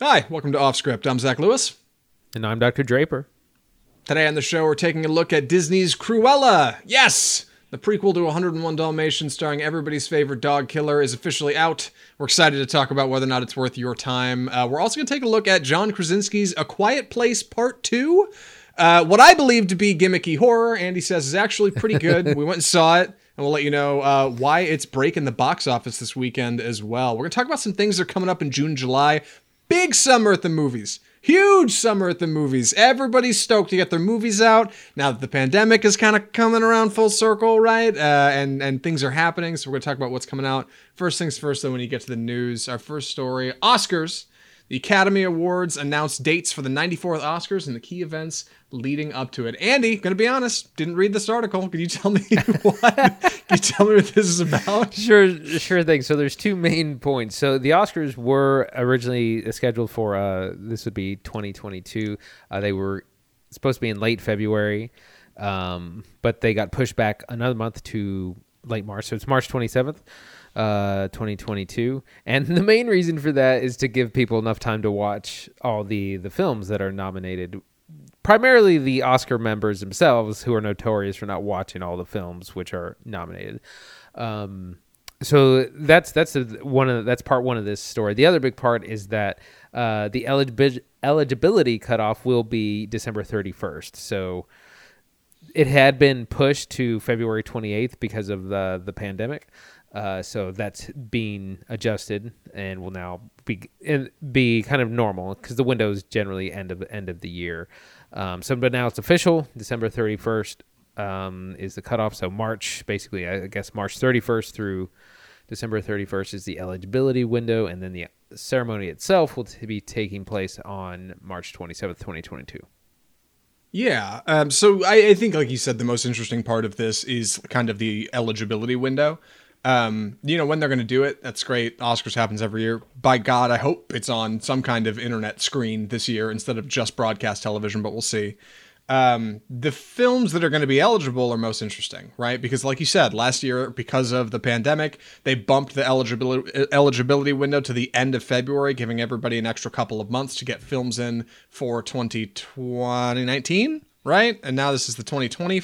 Hi, welcome to Off Script. I'm Zach Lewis. And I'm Dr. Draper. Today on the show, we're taking a look at Disney's Cruella. Yes! The prequel to 101 Dalmatians, starring everybody's favorite dog killer, is officially out. We're excited to talk about whether or not it's worth your time. Uh, we're also going to take a look at John Krasinski's A Quiet Place Part 2. Uh, what I believe to be gimmicky horror, Andy says, is actually pretty good. we went and saw it, and we'll let you know uh, why it's breaking the box office this weekend as well. We're going to talk about some things that are coming up in June, July. Big summer at the movies. Huge summer at the movies. Everybody's stoked to get their movies out now that the pandemic is kind of coming around full circle, right? Uh, and and things are happening. So we're gonna talk about what's coming out. First things first, though. When you get to the news, our first story: Oscars. The Academy Awards announced dates for the 94th Oscars and the key events leading up to it. Andy, gonna be honest, didn't read this article. Can you tell me what? Can you tell me what this is about? Sure, sure thing. So there's two main points. So the Oscars were originally scheduled for uh, this would be 2022. Uh, they were supposed to be in late February, um, but they got pushed back another month to late March. So it's March 27th. Uh, 2022, and the main reason for that is to give people enough time to watch all the the films that are nominated primarily the Oscar members themselves, who are notorious for not watching all the films which are nominated. Um, so that's that's a, one of the, that's part one of this story. The other big part is that uh, the eligibility eligibility cutoff will be December thirty first. So it had been pushed to February twenty eighth because of the the pandemic. Uh, so that's being adjusted and will now be be kind of normal because the window is generally end of end of the year. Um, so, but now it's official. December 31st um, is the cutoff. So, March, basically, I guess March 31st through December 31st is the eligibility window. And then the ceremony itself will t- be taking place on March 27th, 2022. Yeah. Um, so I, I, think, like you said, the most interesting part of this is kind of the eligibility window. Um, you know, when they're going to do it, that's great. Oscars happens every year. By God, I hope it's on some kind of internet screen this year instead of just broadcast television, but we'll see. Um, the films that are going to be eligible are most interesting, right? Because, like you said, last year, because of the pandemic, they bumped the eligibility eligibility window to the end of February, giving everybody an extra couple of months to get films in for 2019, right? And now this is the 2020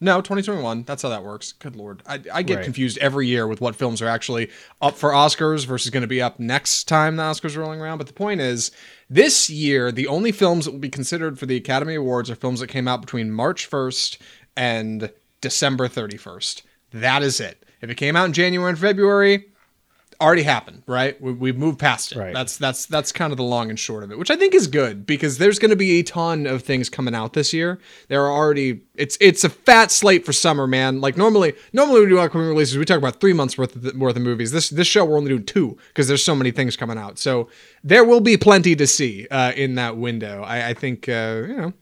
no, 2021. That's how that works. Good lord, I, I get right. confused every year with what films are actually up for Oscars versus going to be up next time the Oscars are rolling around. But the point is, this year the only films that will be considered for the Academy Awards are films that came out between March 1st and December 31st. That is it. If it came out in January and February, already happened, right? We, have moved past it. Right. That's that's that's kind of the long and short of it, which I think is good because there's going to be a ton of things coming out this year. There are already it's it's a fat slate for summer, man. Like normally normally we do upcoming releases, we talk about three months worth of worth of movies. This this show we're only doing two because there's so many things coming out. So there will be plenty to see uh, in that window. I, I think uh, you know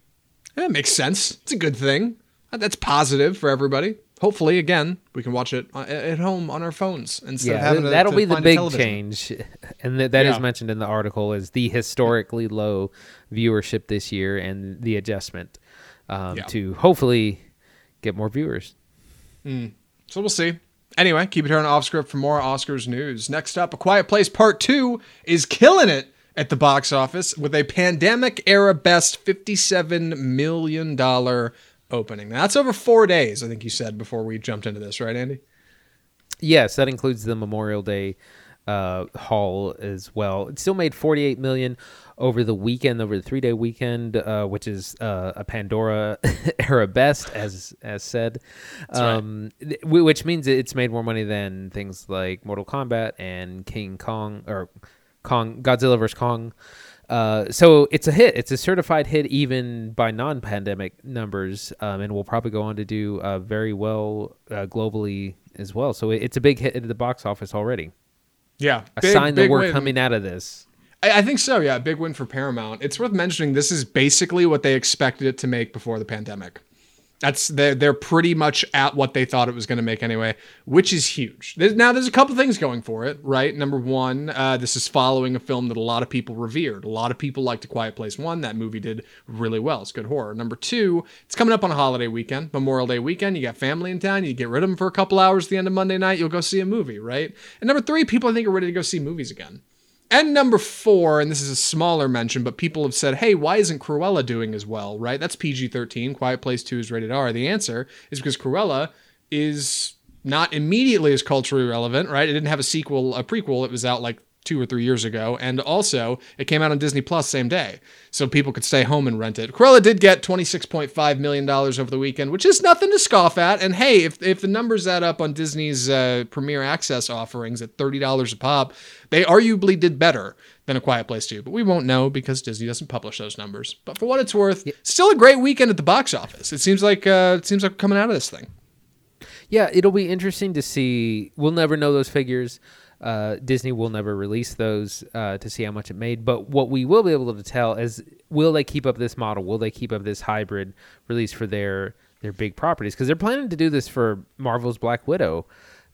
that makes sense. It's a good thing. That's positive for everybody hopefully again we can watch it uh, at home on our phones instead yeah, of having that'll to, be the big change and that, that yeah. is mentioned in the article is the historically low viewership this year and the adjustment um, yeah. to hopefully get more viewers mm. so we'll see anyway keep it here on off script for more oscars news next up a quiet place part two is killing it at the box office with a pandemic era best $57 million opening. Now, that's over four days, I think you said before we jumped into this, right, Andy? Yes, that includes the Memorial Day uh, haul as well. It still made 48 million over the weekend, over the three day weekend, uh, which is uh, a Pandora era best, as as said. Um, right. which means it's made more money than things like Mortal Kombat and King Kong or Kong Godzilla vs Kong. Uh, so it's a hit. It's a certified hit even by non-pandemic numbers, um, and will probably go on to do uh, very well uh, globally as well. So it's a big hit at the box office already. Yeah, a big, sign that we're win. coming out of this. I, I think so. Yeah, big win for Paramount. It's worth mentioning. This is basically what they expected it to make before the pandemic. That's they're, they're pretty much at what they thought it was going to make anyway, which is huge. There's, now there's a couple things going for it, right? Number one, uh, this is following a film that a lot of people revered. A lot of people liked A Quiet Place One. That movie did really well. It's good horror. Number two, it's coming up on a holiday weekend, Memorial Day weekend. You got family in town. You get rid of them for a couple hours at the end of Monday night. You'll go see a movie, right? And number three, people I think are ready to go see movies again. And number four, and this is a smaller mention, but people have said, hey, why isn't Cruella doing as well, right? That's PG 13. Quiet Place 2 is rated R. The answer is because Cruella is not immediately as culturally relevant, right? It didn't have a sequel, a prequel. It was out like two or three years ago, and also it came out on Disney Plus same day, so people could stay home and rent it. Cruella did get twenty six point five million dollars over the weekend, which is nothing to scoff at. And hey, if if the numbers add up on Disney's uh, Premier Access offerings at thirty dollars a pop, they arguably did better than A Quiet Place 2, but we won't know because Disney doesn't publish those numbers. But for what it's worth, yeah. still a great weekend at the box office. It seems like uh, it seems like we're coming out of this thing. Yeah, it'll be interesting to see. We'll never know those figures. Uh, Disney will never release those uh, to see how much it made. But what we will be able to tell is will they keep up this model? Will they keep up this hybrid release for their their big properties? Because they're planning to do this for Marvel's Black Widow.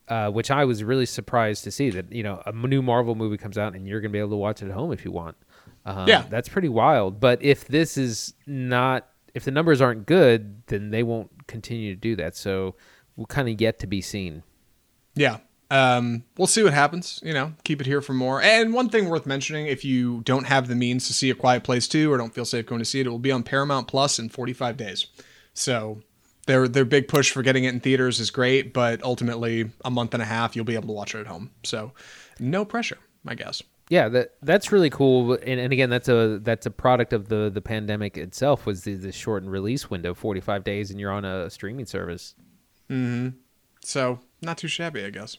Uh, which I was really surprised to see that you know a new Marvel movie comes out and you're gonna be able to watch it at home if you want. Um, yeah, that's pretty wild. But if this is not, if the numbers aren't good, then they won't continue to do that. So we'll kind of yet to be seen. Yeah, um, we'll see what happens. You know, keep it here for more. And one thing worth mentioning: if you don't have the means to see a Quiet Place two or don't feel safe going to see it, it will be on Paramount Plus in 45 days. So their their big push for getting it in theaters is great, but ultimately a month and a half you'll be able to watch it at home. So no pressure, I guess. Yeah, that that's really cool. And, and again, that's a that's a product of the the pandemic itself was the, the shortened release window, 45 days, and you're on a streaming service. Hmm. So not too shabby, I guess.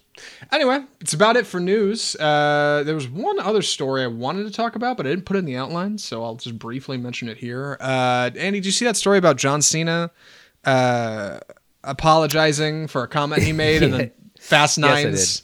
Anyway, it's about it for news. Uh, there was one other story I wanted to talk about, but I didn't put it in the outline, so I'll just briefly mention it here. Uh, Andy, did you see that story about John Cena uh, apologizing for a comment he made yeah. in the Fast Nines? Yes,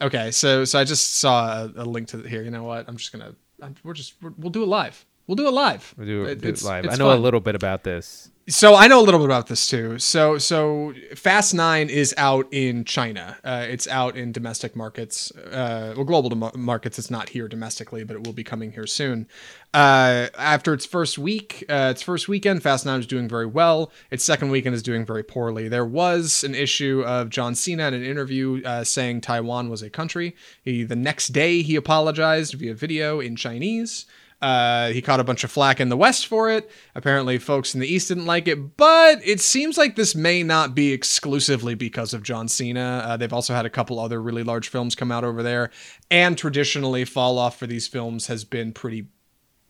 okay, so so I just saw a, a, link to it here. You know what? I'm just gonna I'm, we're just we will do it live. We'll do it live. We'll do it, do it live. I know fun. a little bit about this. So I know a little bit about this too. So so Fast Nine is out in China. Uh, it's out in domestic markets, uh, well, global dem- markets. It's not here domestically, but it will be coming here soon. Uh, after its first week, uh, its first weekend, Fast Nine is doing very well. Its second weekend is doing very poorly. There was an issue of John Cena in an interview uh, saying Taiwan was a country. He the next day he apologized via video in Chinese. Uh, he caught a bunch of flack in the West for it. Apparently, folks in the East didn't like it, but it seems like this may not be exclusively because of John Cena. Uh, they've also had a couple other really large films come out over there, and traditionally, fall off for these films has been pretty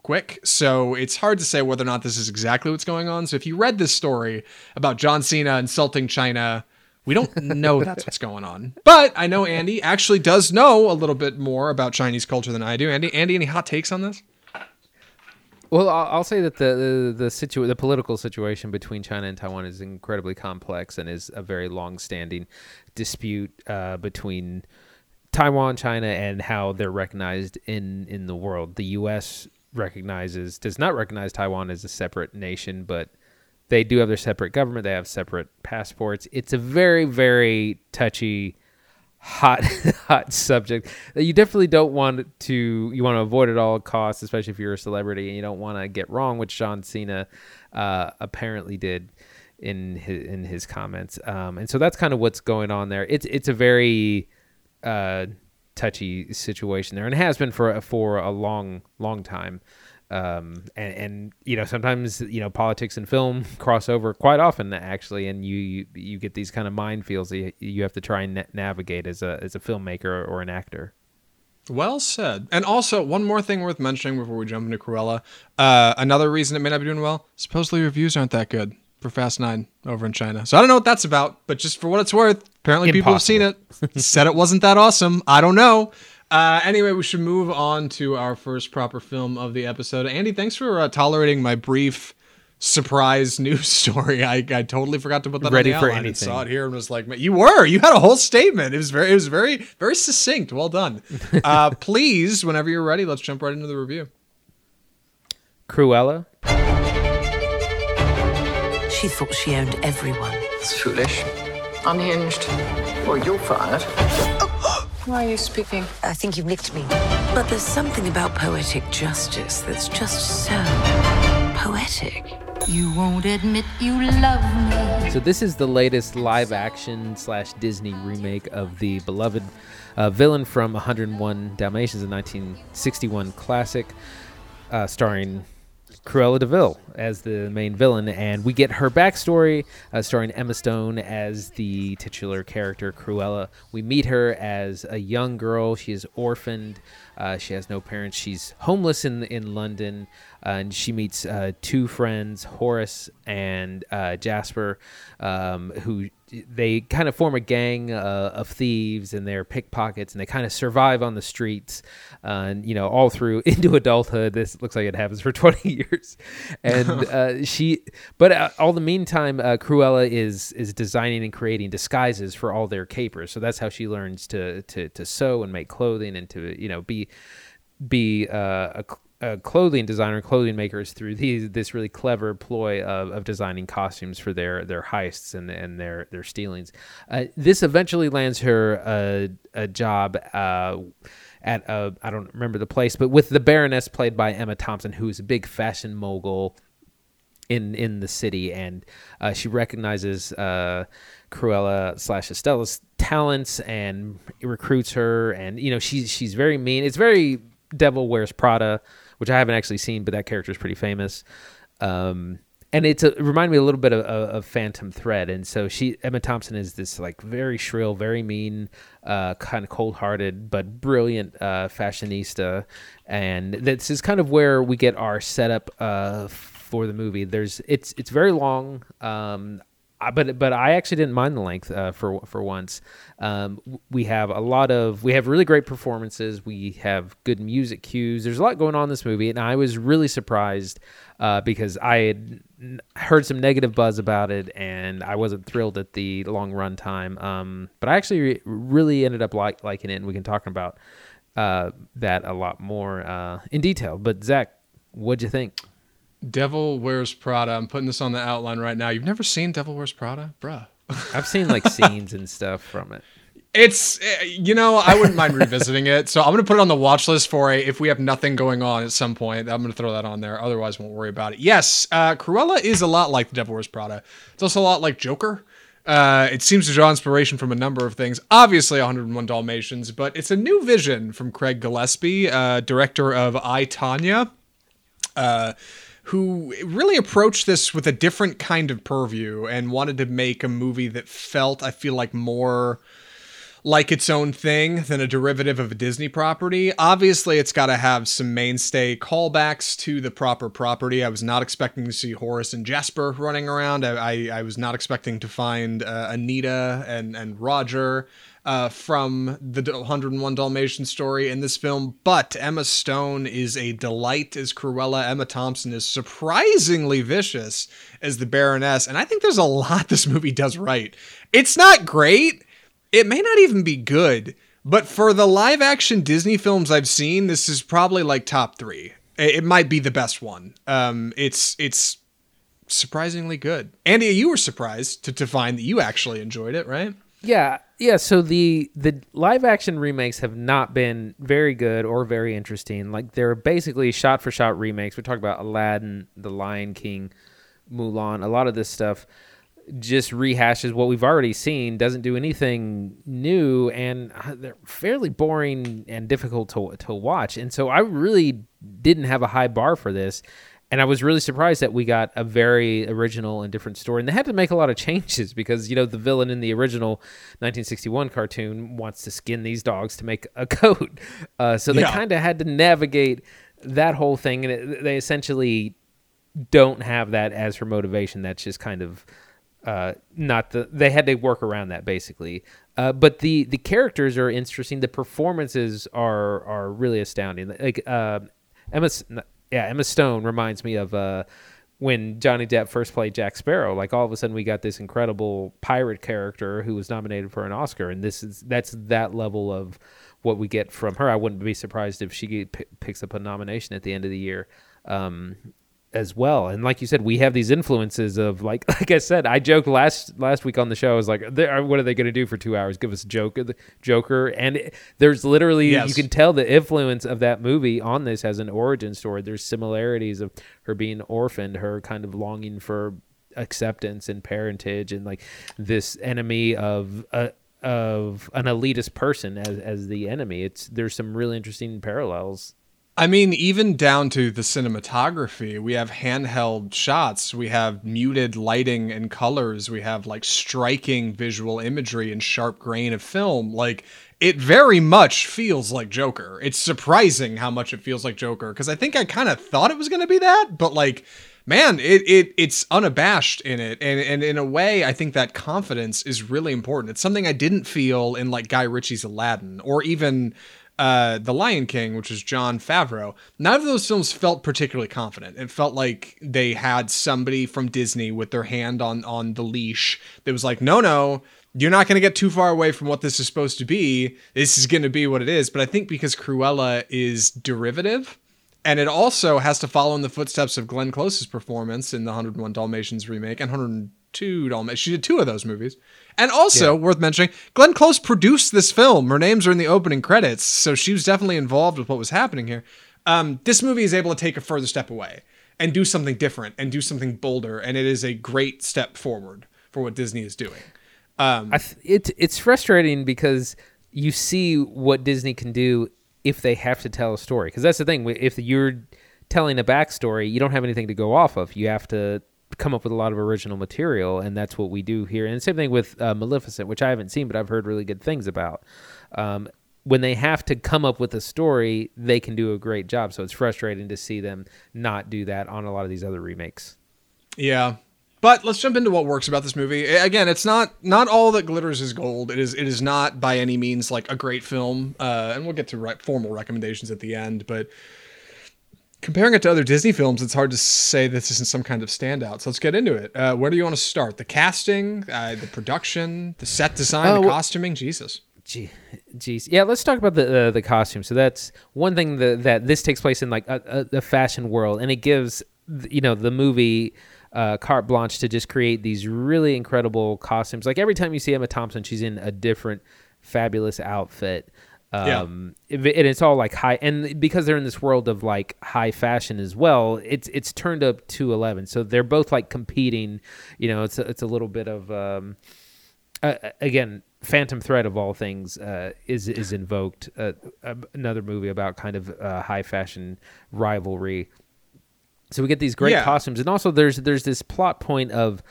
quick. So it's hard to say whether or not this is exactly what's going on. So if you read this story about John Cena insulting China, we don't know that's what's going on. But I know Andy actually does know a little bit more about Chinese culture than I do. Andy, Andy, any hot takes on this? Well, I'll say that the the the, the political situation between China and Taiwan is incredibly complex and is a very long-standing dispute uh, between Taiwan, China, and how they're recognized in in the world. The U.S. recognizes does not recognize Taiwan as a separate nation, but they do have their separate government. They have separate passports. It's a very very touchy hot hot subject that you definitely don't want to you want to avoid at all costs especially if you're a celebrity and you don't want to get wrong which John Cena uh, apparently did in his in his comments. Um, and so that's kind of what's going on there. It's it's a very uh, touchy situation there and has been for for a long long time um, and, and, you know sometimes you know politics and film cross over quite often actually and you you, you get these kind of minefields that you, you have to try and na- navigate as a as a filmmaker or an actor well said. And also, one more thing worth mentioning before we jump into Cruella. Uh, another reason it may not be doing well, supposedly reviews aren't that good for Fast 9 over in China. So I don't know what that's about, but just for what it's worth, apparently Impossible. people have seen it, said it wasn't that awesome. I don't know. Uh, anyway, we should move on to our first proper film of the episode. Andy, thanks for uh, tolerating my brief surprise news story. I, I totally forgot to put that Ready on the for anything. saw it here and was like, you were, you had a whole statement. It was very, it was very, very succinct. Well done. Uh, please, whenever you're ready, let's jump right into the review. Cruella. She thought she owned everyone. It's foolish. Unhinged. Well, you're fired. Why are you speaking? I think you've licked me. But there's something about poetic justice that's just so poetic. You won't admit you love me. So this is the latest live action slash Disney remake of the beloved uh, villain from 101 Dalmatians, a 1961 classic, uh, starring Cruella de Vil as the main villain, and we get her backstory, uh, starring Emma Stone as the titular character Cruella. We meet her as a young girl. She is orphaned. Uh, she has no parents. She's homeless in in London, uh, and she meets uh, two friends, Horace and uh, Jasper, um, who they kind of form a gang uh, of thieves and they're pickpockets and they kind of survive on the streets uh, and you know all through into adulthood. This looks like it happens for 20 years. And uh, she but uh, all the meantime uh, cruella is is designing and creating disguises for all their capers. So that's how she learns to to, to sew and make clothing and to you know be be uh, a, a clothing designer, clothing makers through these this really clever ploy of, of designing costumes for their their heists and and their their stealings. Uh, this eventually lands her a, a job. Uh, at I don't remember the place, but with the Baroness played by Emma Thompson, who's a big fashion mogul in in the city, and uh, she recognizes uh, Cruella slash Estella's talents and recruits her, and you know she's she's very mean. It's very Devil Wears Prada which I haven't actually seen, but that character is pretty famous. Um, and it's a, it reminded me a little bit of, of, Phantom Thread. And so she Emma Thompson is this like very shrill, very mean, uh, kind of cold hearted, but brilliant uh, fashionista. And this is kind of where we get our setup uh, for the movie. There's it's it's very long. Um, I, but but I actually didn't mind the length uh, for for once. Um, we have a lot of we have really great performances. We have good music cues. There's a lot going on in this movie, and I was really surprised uh, because I had heard some negative buzz about it, and I wasn't thrilled at the long run time. Um, but I actually re- really ended up like liking it, and we can talk about uh, that a lot more uh, in detail. But Zach, what'd you think? Devil Wears Prada. I'm putting this on the outline right now. You've never seen Devil Wears Prada, bruh? I've seen like scenes and stuff from it. It's eh, you know I wouldn't mind revisiting it, so I'm gonna put it on the watch list for a if we have nothing going on at some point. I'm gonna throw that on there. Otherwise, won't worry about it. Yes, uh, Cruella is a lot like the Devil Wears Prada. It's also a lot like Joker. Uh, it seems to draw inspiration from a number of things. Obviously, 101 Dalmatians, but it's a new vision from Craig Gillespie, uh, director of I Tonya. Uh, who really approached this with a different kind of purview and wanted to make a movie that felt, I feel like, more like its own thing than a derivative of a Disney property. Obviously, it's got to have some mainstay callbacks to the proper property. I was not expecting to see Horace and Jasper running around. I, I, I was not expecting to find uh, Anita and, and Roger uh, from the 101 Dalmatian story in this film, but Emma Stone is a delight as Cruella. Emma Thompson is surprisingly vicious as the Baroness, and I think there's a lot this movie does right. It's not great, it may not even be good, but for the live action Disney films I've seen, this is probably like top three. It might be the best one. Um, it's it's surprisingly good. Andy, you were surprised to, to find that you actually enjoyed it, right? Yeah, yeah. So the the live action remakes have not been very good or very interesting. Like they're basically shot for shot remakes. We talked about Aladdin, The Lion King, Mulan. A lot of this stuff just rehashes what we've already seen. Doesn't do anything new, and uh, they're fairly boring and difficult to to watch. And so I really didn't have a high bar for this and I was really surprised that we got a very original and different story. And they had to make a lot of changes because you know the villain in the original 1961 cartoon wants to skin these dogs to make a coat, uh, so they yeah. kind of had to navigate that whole thing, and it, they essentially don't have that as her motivation. That's just kind of uh, not the. They had to work around that basically. Uh, but the the characters are interesting. The performances are are really astounding. Like uh, Emma yeah, Emma Stone reminds me of uh, when Johnny Depp first played Jack Sparrow. Like all of a sudden, we got this incredible pirate character who was nominated for an Oscar, and this is that's that level of what we get from her. I wouldn't be surprised if she p- picks up a nomination at the end of the year. Um, as well. And like you said, we have these influences of like like I said, I joked last last week on the show. I was like, what are they going to do for two hours? Give us Joker, the Joker, and it, there's literally Yes. you can tell the influence of that movie on this as an origin story. There's similarities of her being orphaned, her kind of longing for acceptance and parentage, and like this enemy of. Uh, of an elitist person as, as the enemy it's there's some really interesting parallels I mean, even down to the cinematography, we have handheld shots, we have muted lighting and colors, we have like striking visual imagery and sharp grain of film. Like, it very much feels like Joker. It's surprising how much it feels like Joker because I think I kind of thought it was going to be that, but like, man, it, it it's unabashed in it, and and in a way, I think that confidence is really important. It's something I didn't feel in like Guy Ritchie's Aladdin or even uh, The Lion King, which is Jon Favreau, none of those films felt particularly confident. It felt like they had somebody from Disney with their hand on on the leash that was like, no, no, you're not going to get too far away from what this is supposed to be. This is going to be what it is. But I think because Cruella is derivative. And it also has to follow in the footsteps of Glenn Close's performance in the 101 Dalmatians remake and 102 Dalmatians. She did two of those movies. And also, worth mentioning, Glenn Close produced this film. Her names are in the opening credits, so she was definitely involved with what was happening here. Um, this movie is able to take a further step away and do something different and do something bolder, and it is a great step forward for what Disney is doing. I th- it, it's frustrating because you see what Disney can do if they have to tell a story. Because that's the thing. If you're telling a backstory, you don't have anything to go off of. You have to come up with a lot of original material, and that's what we do here. And same thing with uh, Maleficent, which I haven't seen, but I've heard really good things about. Um, when they have to come up with a story, they can do a great job. So it's frustrating to see them not do that on a lot of these other remakes. Yeah. But let's jump into what works about this movie. Again, it's not not all that glitters is gold. It is it is not by any means like a great film. Uh, and we'll get to re- formal recommendations at the end. But comparing it to other Disney films, it's hard to say this isn't some kind of standout. So let's get into it. Uh, where do you want to start? The casting, uh, the production, the set design, Oh, the costuming. Jesus. Gee, geez, yeah. Let's talk about the uh, the costume. So that's one thing that that this takes place in like a, a, the fashion world, and it gives you know the movie uh, carte blanche to just create these really incredible costumes. Like every time you see Emma Thompson, she's in a different fabulous outfit. Yeah. Um, it- and it's all like high, and because they're in this world of like high fashion as well, it's it's turned up to eleven. So they're both like competing. You know, it's a, it's a little bit of um, uh, again, Phantom Thread of all things uh, is is invoked. Uh, uh, another movie about kind of uh, high fashion rivalry. So we get these great Yeah. costumes, and also there's there's this plot point of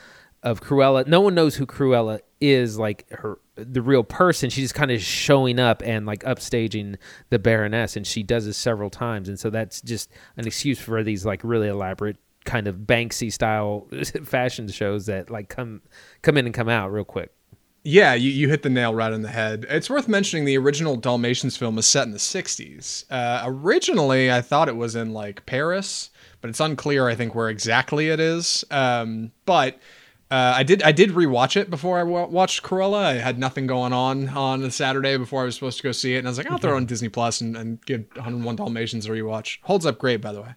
of Cruella. No one knows who Cruella is, like her the real person. She's just kind of showing up and like upstaging the Baroness, and she does this several times, and so that's just an excuse for these like really elaborate kind of Banksy style fashion shows that like come come in and come out real quick. Yeah, you, you hit the nail right on the head. It's worth mentioning the original Dalmatians film was set in the 60s. Uh, originally, I thought it was in like Paris, but it's unclear, I think, where exactly it is. Um, but uh, I did I did rewatch it before I watched Cruella. I had nothing going on on a Saturday before I was supposed to go see it, and I was like, I'll throw on Disney Plus and, and give 101 Dalmatians a rewatch. Holds up great, by the way.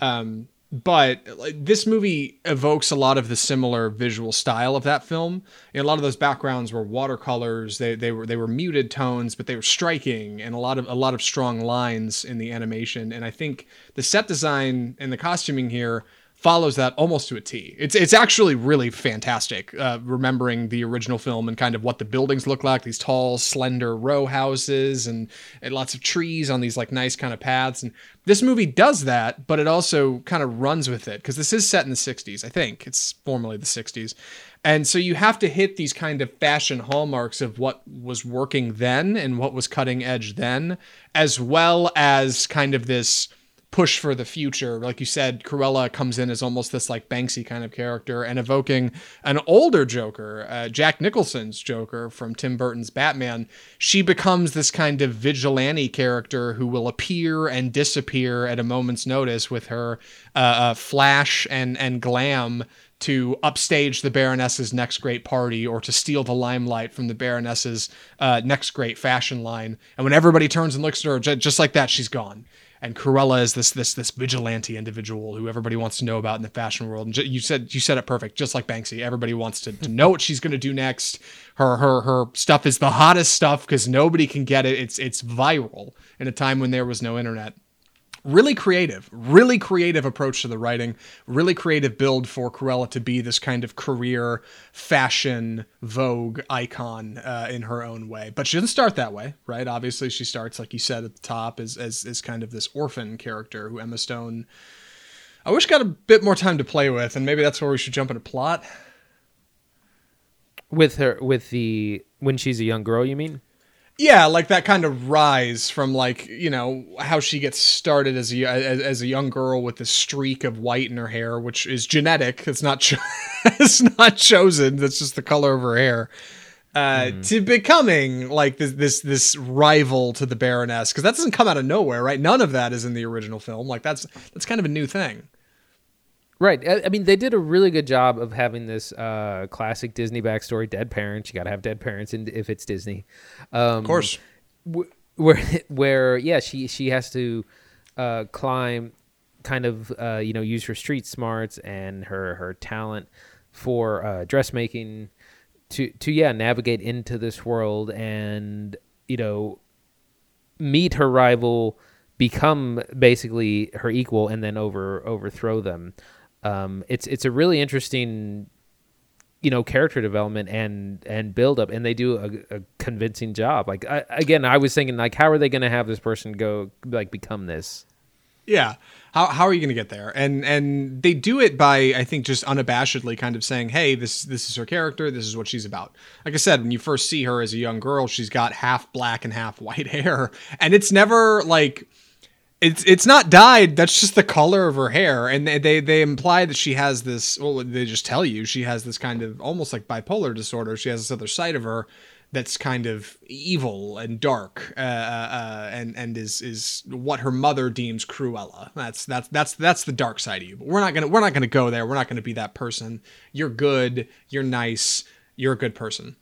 Um, but like, this movie evokes a lot of the similar visual style of that film. You know, a lot of those backgrounds were watercolors. They they were they were muted tones, but they were striking and a lot of a lot of strong lines in the animation. And I think the set design and the costuming here follows that almost to a T. It's it's actually really fantastic. Uh, remembering the original film and kind of what the buildings look like, these tall, slender row houses and, and lots of trees on these like nice kind of paths. And this movie does that, but it also kind of runs with it because this is set in the 60s. I think it's formerly the 60s. And so you have to hit these kind of fashion hallmarks of what was working then and what was cutting edge then, as well as kind of this push for the future. Like you said, Cruella comes in as almost this like Banksy kind of character and evoking an older Joker, uh, Jack Nicholson's Joker from Tim Burton's Batman. She becomes this kind of vigilante character who will appear and disappear at a moment's notice with her uh, uh, flash and and glam to upstage the Baroness's next great party or to steal the limelight from the Baroness's uh, next great fashion line. And when everybody turns and looks at her, just like that, she's gone and Cruella is this this this vigilante individual who everybody wants to know about in the fashion world. And ju- you said you said it perfect, just like Banksy. Everybody wants to, to know what she's going to do next. Her her her stuff is the hottest stuff because nobody can get it. It's it's viral in a time when there was no internet really creative, really creative approach to the writing, really creative build for Cruella to be this kind of career fashion Vogue icon uh, in her own way. But she doesn't start that way, right? Obviously, she starts like you said at the top as as, as kind of this orphan character who Emma Stone. I wish got a bit more time to play with, and maybe that's where we should jump into plot. With her, with the when she's a young girl, you mean? Yeah, like that kind of rise from like you know how she gets started as a as, as a young girl with this streak of white in her hair, which is genetic. It's not cho- it's not chosen. That's just the color of her hair. Uh, To becoming like this this this rival to the Baroness, because that doesn't come out of nowhere, right? None of that is in the original film. Like that's that's kind of a new thing. Right. I, I mean, they did a really good job of having this uh, classic Disney backstory: dead parents. You got to have dead parents, in, if it's Disney. Um, Of course. wh- where where yeah she she has to uh, climb kind of uh, you know use her street smarts and her her talent for uh, dressmaking to to yeah navigate into this world and you know meet her rival become basically her equal and then over overthrow them um, it's it's a really interesting you know character development and and build up and they do a, a convincing job like I, again i was thinking like how are they going to have this person go like become this Yeah. How, how are you going to get there? And and they do it by I think just unabashedly kind of saying, "Hey, this this is her character. This is what she's about." Like I said, when you first see her as a young girl, she's got half black and half white hair, and it's never like it's it's not dyed. That's just the color of her hair, and they they, they imply that she has this. Well, they just tell you she has this kind of almost like bipolar disorder. She has this other side of her that's kind of evil and dark, uh, uh, and and is is what her mother deems Cruella. That's that's that's that's the dark side of you. But we're not gonna we're not gonna go there. We're not gonna be that person. You're good. You're nice. You're a good person.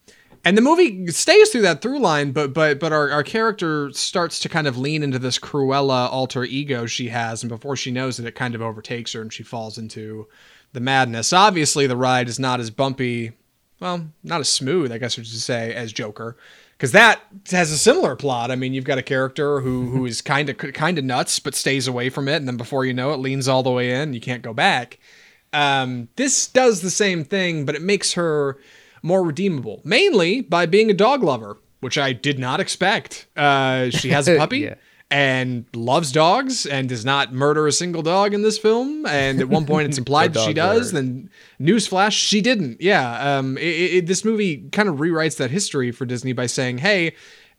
And the movie stays through that through line, but but but our, our character starts to kind of lean into this Cruella alter ego she has, and before she knows it, it kind of overtakes her, and she falls into the madness. Obviously, the ride is not as bumpy, well, not as smooth, I guess I should say, as Joker, because that has a similar plot. I mean, you've got a character who who is kind of kind of nuts, but stays away from it, and then before you know it, leans all the way in. You can't go back. Um, this does the same thing, but it makes her more redeemable, mainly by being a dog lover, which I did not expect. Uh, she has a puppy. Yeah. And loves dogs and does not murder a single dog in this film. And at one point, it's implied that she does. Then, newsflash, she didn't. Yeah. Um. It, it, this movie kind of rewrites that history for Disney by saying, "Hey,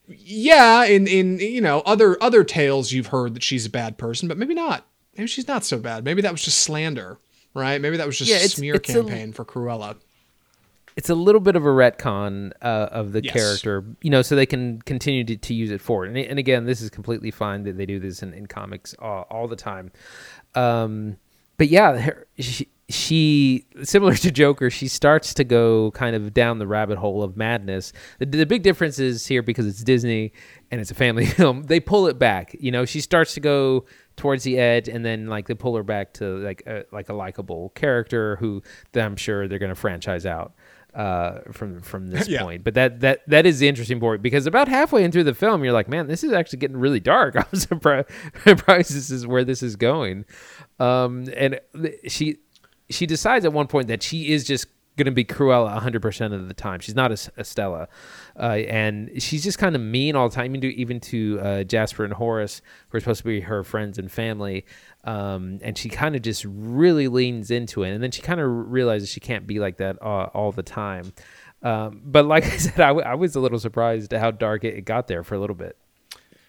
yeah, in in you know other other tales you've heard that she's a bad person, but maybe not. Maybe she's not so bad. Maybe that was just slander, right? Maybe that was just Yeah, it's- smear it's a- campaign for Cruella. It's a little bit of a retcon uh, of the Yes. character, you know, so they can continue to, to use it forward. And, and again, this is completely fine that they do this in, in comics all, all the time. Um, but yeah, her, she, she similar to Joker, she starts to go kind of down the rabbit hole of madness. The, the big difference is here because it's Disney and it's a family film. They pull it back. You know, she starts to go towards the edge, and then like they pull her back to like a, like a likable character who I'm sure they're going to franchise out uh, from from this Yeah. point. But that that that is the interesting part because about halfway into the film, you're like, man, this is actually getting really dark. I'm surprised, surprised this is where this is going. Um, and she she decides at one point that she is just going to be Cruella 100% of the time. She's not Estella. Uh, and she's just kind of mean all the time, even to, even to uh, Jasper and Horace, who are supposed to be her friends and family. Um, and she kind of just really leans into it. And then she kind of realizes she can't be like that uh, all the time. Um, but like I said, I, w- I was a little surprised at how dark it, it got there for a little bit.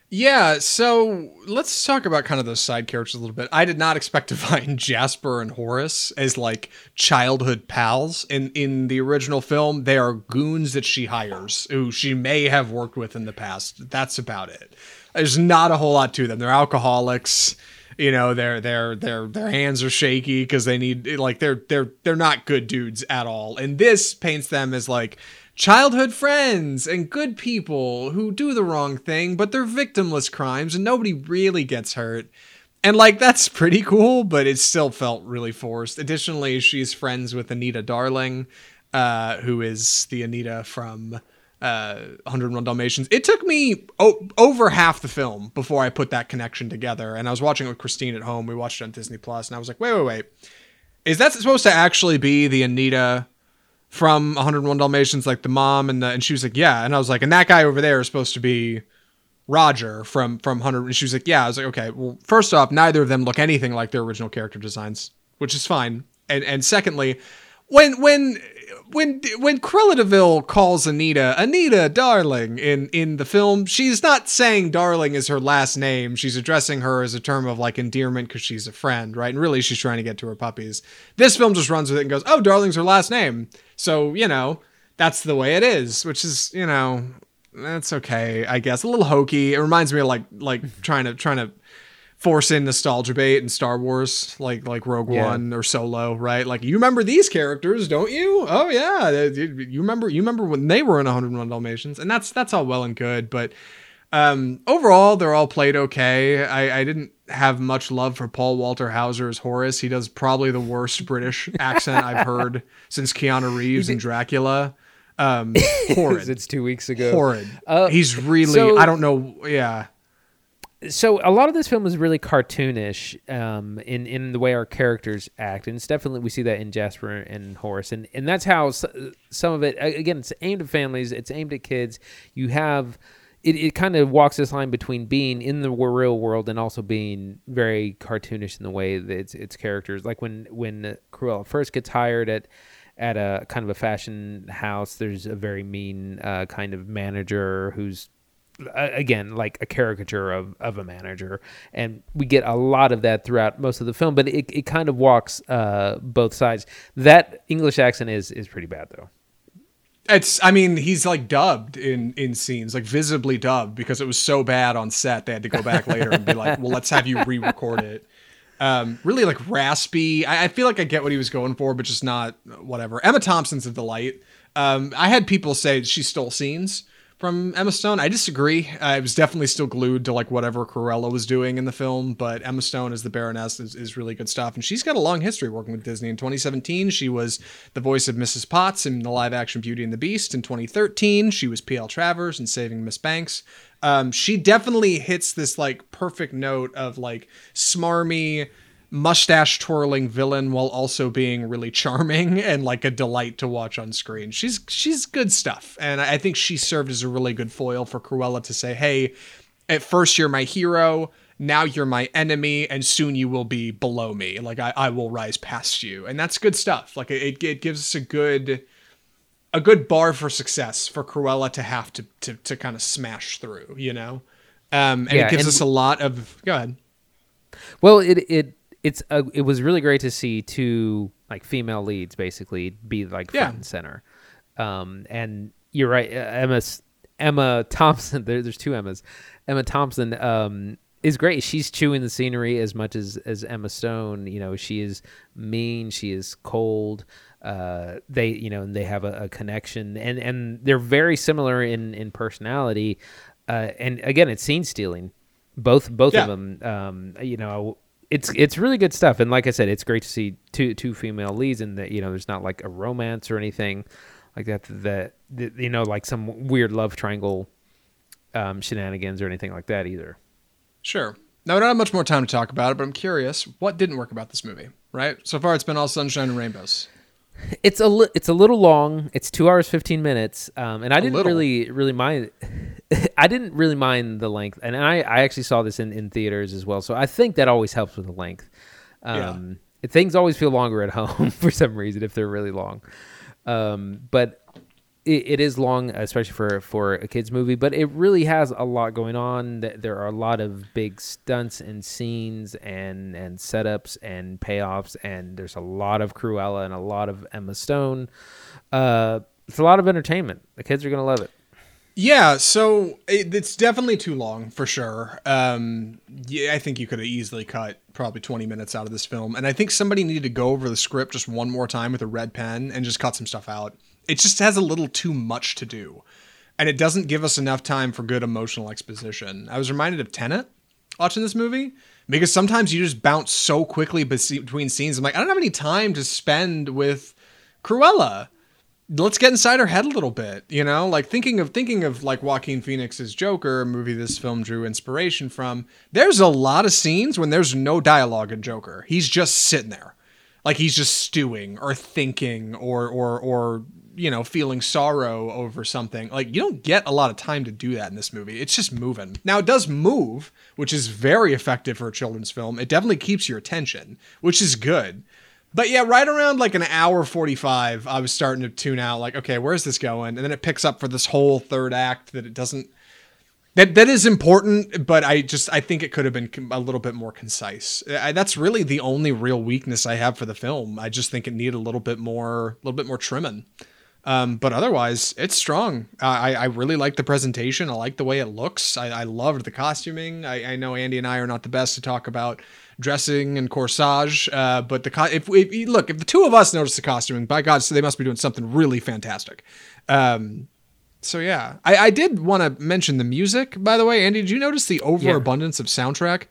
Yeah, so let's talk about kind of those side characters a little bit. I did not expect to find Jasper and Horace as like childhood pals. In in the original film, they are goons that she hires who she may have worked with in the past. That's about it. There's not a whole lot to them. They're alcoholics. You know, their their their their hands are shaky because they need like they're they're they're not good dudes at all. And this paints them as like childhood friends and good people who do the wrong thing, but they're victimless crimes and nobody really gets hurt. And like that's pretty cool, but it still felt really forced. Additionally, she's friends with Anita Darling, uh, who is the Anita from uh 101 Dalmatians. It took me o- over half the film before I put that connection together. And I was watching it with Christine at home. We watched it on Disney Plus, and I was like, wait, wait, wait. Is that supposed to actually be the Anita from 101 Dalmatians, like the mom and the? And she was like, yeah. And I was like, and that guy over there is supposed to be Roger from from 100. And she was like, yeah. I was like, okay. Well, first off, neither of them look anything like their original character designs, which is fine. And and secondly, when when when when Cruella de Vil calls Anita Anita darling in in the film, she's not saying darling is her last name. She's addressing her as a term of like endearment because she's a friend, right? And really, she's trying to get to her puppies. This film just runs with it and goes, "Oh, darling's her last name," so you know that's the way it is, which is you know that's okay, I guess. A little hokey. It reminds me of like like trying to trying to force in nostalgia bait in Star Wars, like like Rogue Yeah. One or Solo, right? Like you remember these characters, don't you? Oh yeah, you remember you remember when they were in 101 Dalmatians, and that's that's all well and good, but um, overall they're all played okay. I, I didn't have much love for Paul Walter Hauser as Horace. He does probably the worst British accent I've heard since Keanu Reeves and Dracula. Um, horrid. it's two weeks ago. horrid. Uh, He's really so- I don't know. Yeah. So a lot of this film is really cartoonish um, in in the way our characters act, and it's definitely we see that in Jasper and Horace, and and that's how some of it again it's aimed at families, it's aimed at kids. You have it, it kind of walks this line between being in the real world and also being very cartoonish in the way that it's its characters. Like when when Cruella first gets hired at at a kind of a fashion house, there's a very mean uh, kind of manager who's again like a caricature of, of a manager and we get a lot of that throughout most of the film but it, it kind of walks uh, both sides that english accent is is pretty bad though It's I mean, he's like dubbed in in scenes, like visibly dubbed because it was so bad on set they had to go back later and be like, "Well, let's have you re-record it." Um, really like raspy. I, I feel like I get what he was going for, but just not whatever. Emma Thompson's a delight. Um, I had people say she stole scenes from Emma Stone. I disagree. I was definitely still glued to like whatever Cruella was doing in the film, but Emma Stone as the Baroness is, is really good stuff. And she's got a long history working with Disney. In 2017, she was the voice of Mrs. Potts in the live action Beauty and the Beast. In 2013, she was P.L. Travers in Saving Miss Banks. Um, she definitely hits this like perfect note of like smarmy, mustache twirling villain while also being really charming and like a delight to watch on screen. She's she's good stuff, and I think she served as a really good foil for Cruella to say, "Hey, at first you're my hero." Now you're my enemy, and soon you will be below me. Like I, I will rise past you, and that's good stuff. Like it, it gives us a good, a good bar for success for Cruella to have to to, to kind of smash through, you know. Um, and Yeah, it gives and- us a lot of. Go ahead. well it it it's uh it was really great to see two like female leads basically be like front Yeah. and center. Um and you're right uh, emma emma thompson there, there's two emmas. Emma thompson um is great. She's chewing the scenery as much as as emma stone. You know she is mean she is cold uh they you know and they have a, a connection. And and they're very similar in in personality. Uh and again it's scene stealing. Both both Yeah. of them um you know it's it's really good stuff and like i said it's great to see two two female leads and that you know there's not like a romance or anything like that that, that you know like some weird love triangle um shenanigans or anything like that either Sure. Now, we don't have much more time to talk about it, but I'm curious what didn't work about this movie, right? So far, it's been all sunshine and rainbows. It's a li- it's a little long. It's two hours 15 minutes. Um and i didn't little. really really mind i didn't really mind the length. And i i actually saw this in in theaters as well. So i think that always helps with the length. Yeah. um things always feel longer at home for some reason if they're really long. Um but it, it is long especially for for a kids movie but it really has a lot going on Th- there are a lot of big stunts and scenes and and setups and payoffs and there's a lot of cruella and a lot of emma stone uh it's a lot of entertainment the kids are gonna love it Yeah, so it, it's definitely too long for sure. Um, yeah, I think you could have easily cut probably 20 minutes out of this film, and I think somebody needed to go over the script just one more time with a red pen and just cut some stuff out. It just has a little too much to do. And it doesn't give us enough time for good emotional exposition. I was reminded of Tenet watching this movie because sometimes you just bounce so quickly between scenes. I'm like, I don't have any time to spend with Cruella. Let's get inside her head a little bit, you know? Like thinking of thinking of like Joaquin Phoenix's Joker, a movie this film drew inspiration from. There's a lot of scenes when there's no dialogue in Joker. He's just sitting there. Like he's just stewing or thinking or or or you know, feeling sorrow over something. Like you don't get a lot of time to do that in this movie. It's just moving. Now it does move, which is very effective for a children's film. It definitely keeps your attention, which is good. But yeah, right around like an hour 45, I was starting to tune out like, okay, where's this going? And then it picks up for this whole third act that it doesn't that that is important, but I just I think it could have been a little bit more concise. I, that's really the only real weakness I have for the film. I just think it needed a little bit more, a little bit more trimming. Um, but otherwise, it's strong. I, I really like the presentation. I like the way it looks. I, I loved the costuming. I, I know Andy and I are not the best to talk about dressing and corsage, uh, but the co- if, if look if the two of us notice the costuming, by God, so they must be doing something really fantastic. Um, so yeah, I, I did want to mention the music. By the way, Andy, did you notice the overabundance yeah. of soundtrack?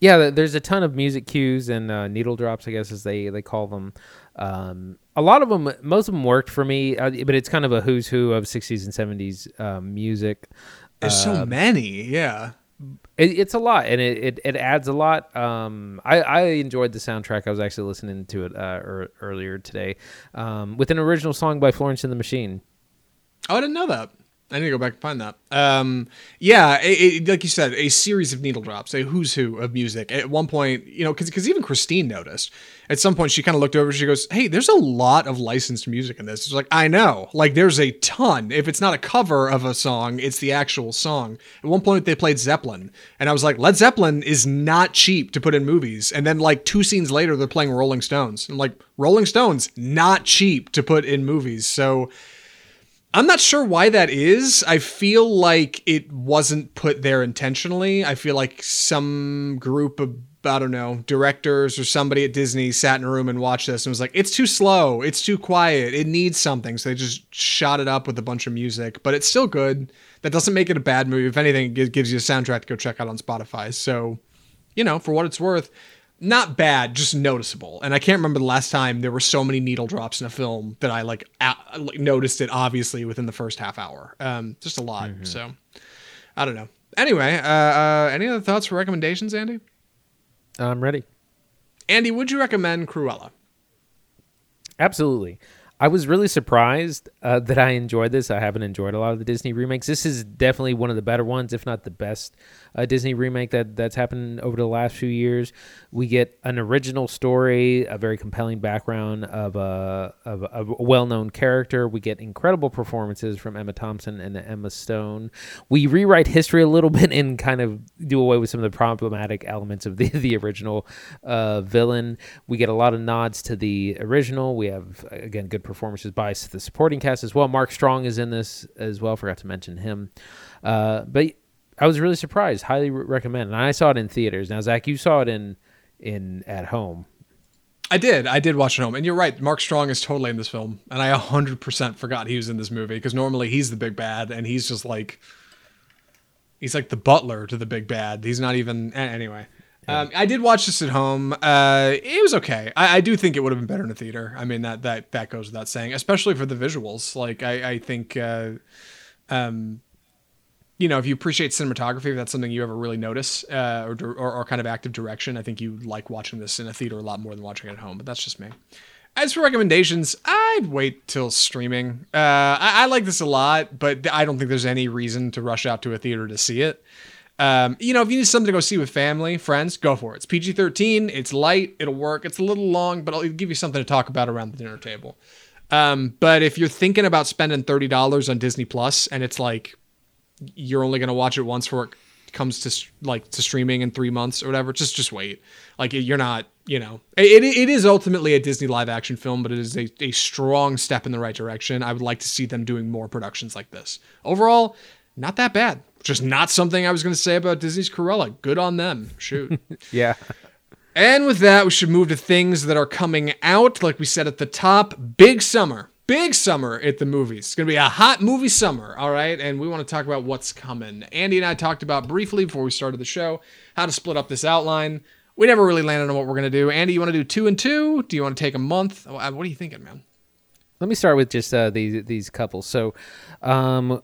Yeah, there's a ton of music cues and uh, needle drops, I guess, as they they call them. Um, a lot of them, most of them worked for me, uh, but it's kind of a who's who of 60s and 70s um, music. There's uh, so many, yeah. It, it's a lot, and it, it, it adds a lot. Um, I, I enjoyed the soundtrack. I was actually listening to it uh, er, earlier today um, with an original song by Florence and the Machine. Oh, I didn't know that. I need to go back and find that. Um, yeah, it, it, like you said, a series of needle drops, a who's who of music. At one point, you know, because even Christine noticed. At some point, she kind of looked over. She goes, "Hey, there's a lot of licensed music in this." It's like I know, like there's a ton. If it's not a cover of a song, it's the actual song. At one point, they played Zeppelin, and I was like, Led Zeppelin is not cheap to put in movies. And then like two scenes later, they're playing Rolling Stones. I'm like, Rolling Stones not cheap to put in movies. So I'm not sure why that is. I feel like it wasn't put there intentionally. I feel like some group of I don't know, directors or somebody at Disney sat in a room and watched this and was like, it's too slow, it's too quiet, it needs something. So they just shot it up with a bunch of music, but it's still good. That doesn't make it a bad movie. If anything, it gives you a soundtrack to go check out on Spotify. So, you know, for what it's worth, not bad, just noticeable. And I can't remember the last time there were so many needle drops in a film that I like, a- like noticed it obviously within the first half hour. Um, just a lot. Mm-hmm. So I don't know. Anyway, uh, uh, any other thoughts or recommendations, Andy? I'm ready. Andy, would you recommend Cruella? Absolutely. I was really surprised uh, that I enjoyed this. I haven't enjoyed a lot of the Disney remakes. This is definitely one of the better ones, if not the best uh, Disney remake that that's happened over the last few years. We get an original story, a very compelling background of a, of a, a well-known character. We get incredible performances from Emma Thompson and Emma Stone. We rewrite history a little bit and kind of do away with some of the problematic elements of the the original uh, villain. We get a lot of nods to the original. We have again good performances by the supporting cast as well. Mark Strong is in this as well. Forgot to mention him. Uh, but I was really surprised. Highly re- recommend. And I saw it in theaters. Now, Zach, you saw it in in at home. I did. I did watch it home. And you're right. Mark Strong is totally in this film. And I 100% forgot he was in this movie because normally he's the big bad and he's just like, he's like the butler to the big bad. He's not even, anyway. Um, I did watch this at home. Uh, it was okay. I, I, do think it would have been better in a theater. I mean that that that goes without saying, especially for the visuals. Like I, I think, uh, um, you know, if you appreciate cinematography, if that's something you ever really notice, uh, or, or, or kind of active direction, I think you like watching this in a theater a lot more than watching it at home. But that's just me. As for recommendations, I'd wait till streaming. Uh, I, I like this a lot, but I don't think there's any reason to rush out to a theater to see it. Um, you know, if you need something to go see with family, friends, go for it. It's PG 13, it's light, it'll work. It's a little long, but I'll give you something to talk about around the dinner table. Um, but if you're thinking about spending $30 on Disney Plus and it's like you're only going to watch it once for it comes to like to streaming in three months or whatever, just just wait. Like you're not, you know, it, it is ultimately a Disney live action film, but it is a, a strong step in the right direction. I would like to see them doing more productions like this. Overall, not that bad. Just not something I was going to say about Disney's Cruella. Good on them. Shoot. yeah. And with that, we should move to things that are coming out. Like we said at the top, big summer big summer at the movies. It's going to be a hot movie summer, all right? And we want to talk about what's coming. Andy and I talked about briefly before we started the show how to split up this outline. We never really landed on what we're going to do. Andy, you want to do two and two? Do you want to take a month? What are you thinking, man? Let me start with just uh, these these couples. So, um,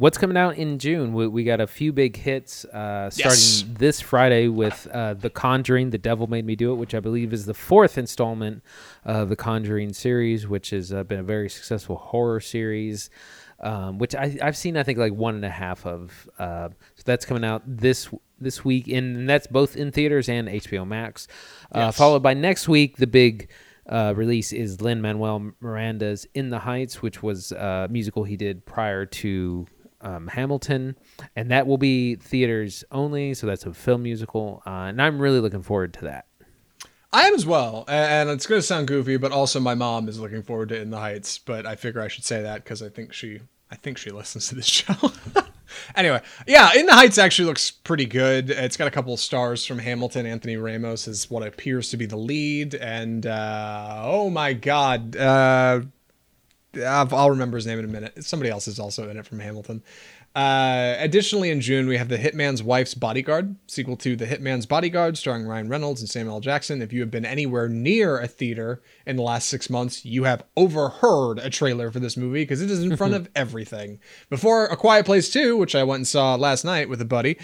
what's coming out in June? We, we got a few big hits uh, starting Yes. this Friday with uh, The Conjuring, The Devil Made Me Do It, which I believe is the fourth installment of the Conjuring series, which has uh, been a very successful horror series. Um, which I, I've seen, I think, like one and a half of. Uh, so that's coming out this this week, and that's both in theaters and HBO Max. Uh, Yes. Followed by next week, the big uh, release is Lin Manuel Miranda's In the Heights, which was a musical he did prior to um, Hamilton, and that will be theaters only. So that's a film musical, uh, and I'm really looking forward to that. I am as well, and it's going to sound goofy, but also my mom is looking forward to In the Heights. But I figure I should say that because I think she, I think she listens to this show. anyway, yeah, In the Heights actually looks pretty good. It's got a couple of stars from Hamilton. Anthony Ramos is what appears to be the lead, and uh, oh my god, uh, I'll I'll remember his name in a minute. Somebody else is also in it from Hamilton. Uh, additionally, in June, we have The Hitman's Wife's Bodyguard, sequel to The Hitman's Bodyguard, starring Ryan Reynolds and Samuel L. Jackson. If you have been anywhere near a theater in the last six months, you have overheard a trailer for this movie because it is in front of everything. Before A Quiet Place 2, which I went and saw last night with a buddy,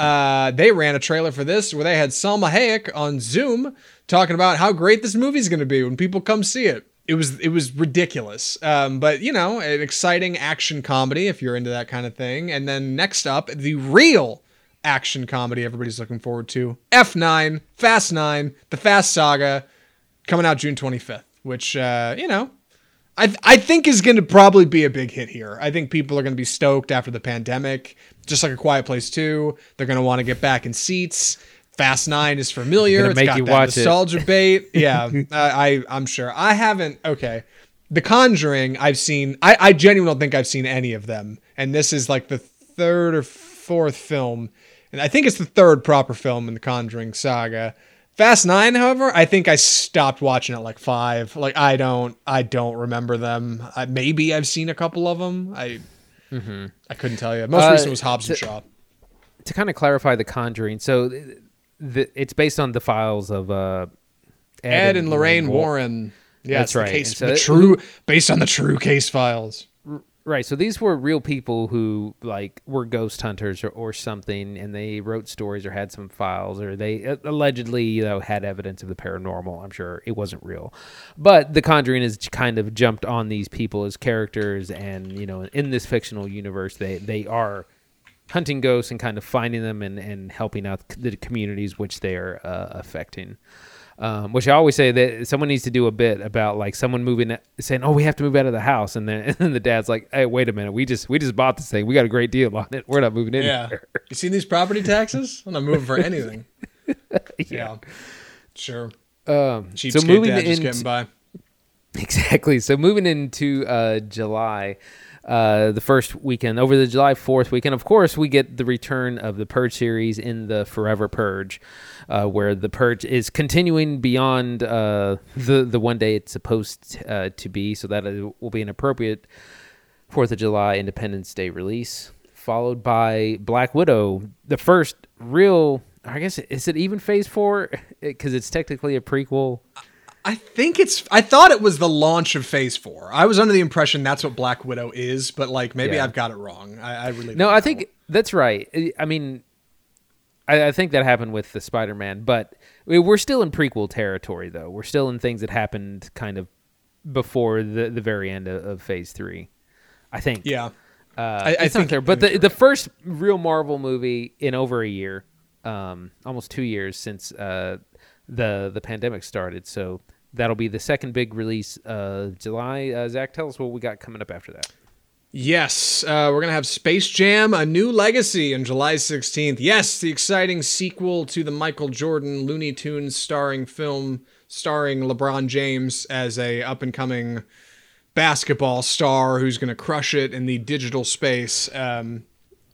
uh, they ran a trailer for this where they had Salma Hayek on Zoom talking about how great this movie's going to be when people come see it it was it was ridiculous um, but you know an exciting action comedy if you're into that kind of thing and then next up the real action comedy everybody's looking forward to f9 fast 9 the fast saga coming out june 25th which uh, you know I, I think is going to probably be a big hit here. I think people are going to be stoked after the pandemic, just like a Quiet Place 2. They're going to want to get back in seats. Fast Nine is familiar. It's make got you that watch it. nostalgia bait. Yeah, I, I I'm sure. I haven't. Okay, The Conjuring. I've seen. I I genuinely don't think I've seen any of them, and this is like the third or fourth film, and I think it's the third proper film in the Conjuring saga. Fast Nine, however, I think I stopped watching at like five. Like I don't, I don't remember them. I, maybe I've seen a couple of them. I, I couldn't tell you. Most Uh, recent was Hobbs and to- Shaw. To kind of clarify the Conjuring, so the, it's based on the files of uh, Ed and Lorraine War- Warren. Yeah, That's it's the right. Case, And so the it- true, based on the true case files. Right. So these were real people who like were ghost hunters or, or something, and they wrote stories or had some files, or they uh, allegedly you know had evidence of the paranormal. I'm sure it wasn't real, but The Conjuring has kind of jumped on these people as characters, and you know in this fictional universe, they they are hunting ghosts and kind of finding them and and helping out the communities which they are uh, affecting. Um, which I always say that someone needs to do a bit about like someone moving, saying, "Oh, we have to move out of the house," and then and then the dad's like, "Hey, wait a minute, we just we just bought this thing. We got a great deal on it. We're not moving in Yeah. here." You seen these property taxes? I'm not moving for anything. yeah. Sure. Um, Cheapskate so moving dad just in, getting by. Exactly. So moving into uh, July, uh, the first weekend over the July Fourth weekend, of course, we get the return of the Purge series in the Forever Purge, uh, where the Purge is continuing beyond uh, the the one day it's supposed uh, to be. So that will be an appropriate Fourth of July Independence Day release, followed by Black Widow, the first real. I guess is it even Phase Four because it's technically a prequel. I think it's. I thought it was the launch of Phase Four. I was under the impression that's what Black Widow is, but like maybe Yeah. I've got it wrong. I, I really No, I know. think that's right. I- mean, I, I think that happened with the Spider-Man, but we- we're still in prequel territory, though. We're still in things that happened kind of before the the very end of, of Phase Three. I think. Yeah. uh, I- I not think- there. But the the first real Marvel movie in over a year, um, almost two years since uh, the the pandemic started. So that'll be the second big release of July. Uh, Zach, tell us what we got coming up after that. Yes, uh, we're gonna have Space Jam: A New Legacy on July 16th. Yes, the exciting sequel to the Michael Jordan Looney Tunes starring film starring LeBron James as a up and coming basketball star who's gonna crush it in the digital space. Um,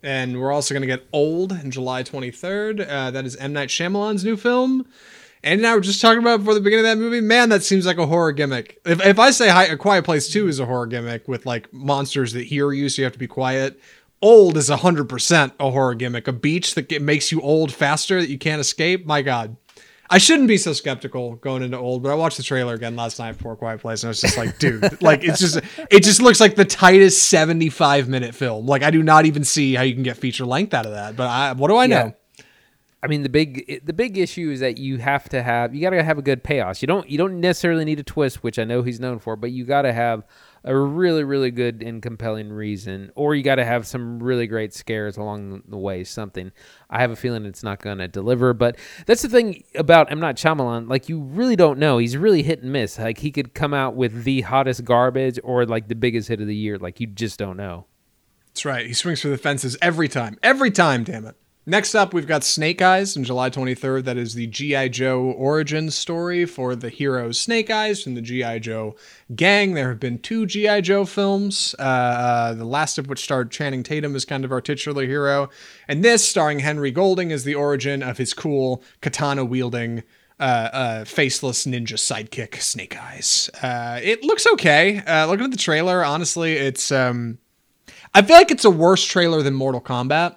and we're also gonna get Old on July 23rd. Uh, that is M Night Shyamalan's new film. And now we're just talking about before the beginning of that movie. Man, that seems like a horror gimmick. If, if I say Hi- A Quiet Place 2 is a horror gimmick with like monsters that hear you, so you have to be quiet, old is 100% a horror gimmick. A beach that get, makes you old faster that you can't escape. My God. I shouldn't be so skeptical going into old, but I watched the trailer again last night for Quiet Place, and I was just like, dude, like it's just it just looks like the tightest 75 minute film. Like I do not even see how you can get feature length out of that. But I, what do I know? I mean, the big the big issue is that you have to have you got to have a good payoff. You don't you don't necessarily need a twist, which I know he's known for, but you got to have a really really good and compelling reason, or you got to have some really great scares along the way. Something I have a feeling it's not going to deliver, but that's the thing about M Night Shyamalan. Like you really don't know. He's really hit and miss. Like he could come out with the hottest garbage or like the biggest hit of the year. Like you just don't know. That's right. He swings for the fences every time. Every time, damn it. Next up, we've got Snake Eyes on July 23rd. That is the G.I. Joe origin story for the hero Snake Eyes from the G.I. Joe gang. There have been two G.I. Joe films, uh, uh, the last of which starred Channing Tatum as kind of our titular hero. And this, starring Henry Golding, is the origin of his cool katana wielding. Uh, uh, faceless ninja sidekick, Snake Eyes. Uh, it looks okay. Uh, looking at the trailer, honestly, it's um, I feel like it's a worse trailer than Mortal Kombat.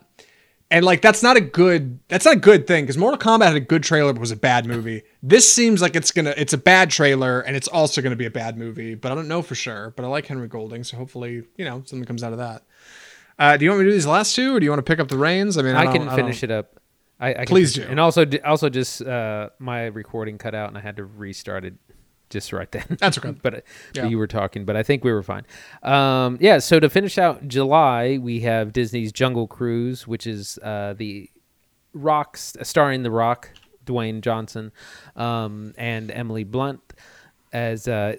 And like that's not a good that's not a good thing because Mortal Kombat had a good trailer but was a bad movie. This seems like it's gonna it's a bad trailer and it's also gonna be a bad movie, but I don't know for sure. But I like Henry Golding, so hopefully you know something comes out of that. Uh, do you want me to do these last two, or do you want to pick up the reins? I mean, I, I, can finish it up. I, I can Please do. And also, also just uh, my recording cut out, and I had to restart it just right then. That's okay. but uh, Yeah. you were talking, but I think we were fine. Um, yeah. So to finish out July, we have Disney's Jungle Cruise, which is uh, the Rocks starring The Rock, Dwayne Johnson, um, and Emily Blunt as. Uh,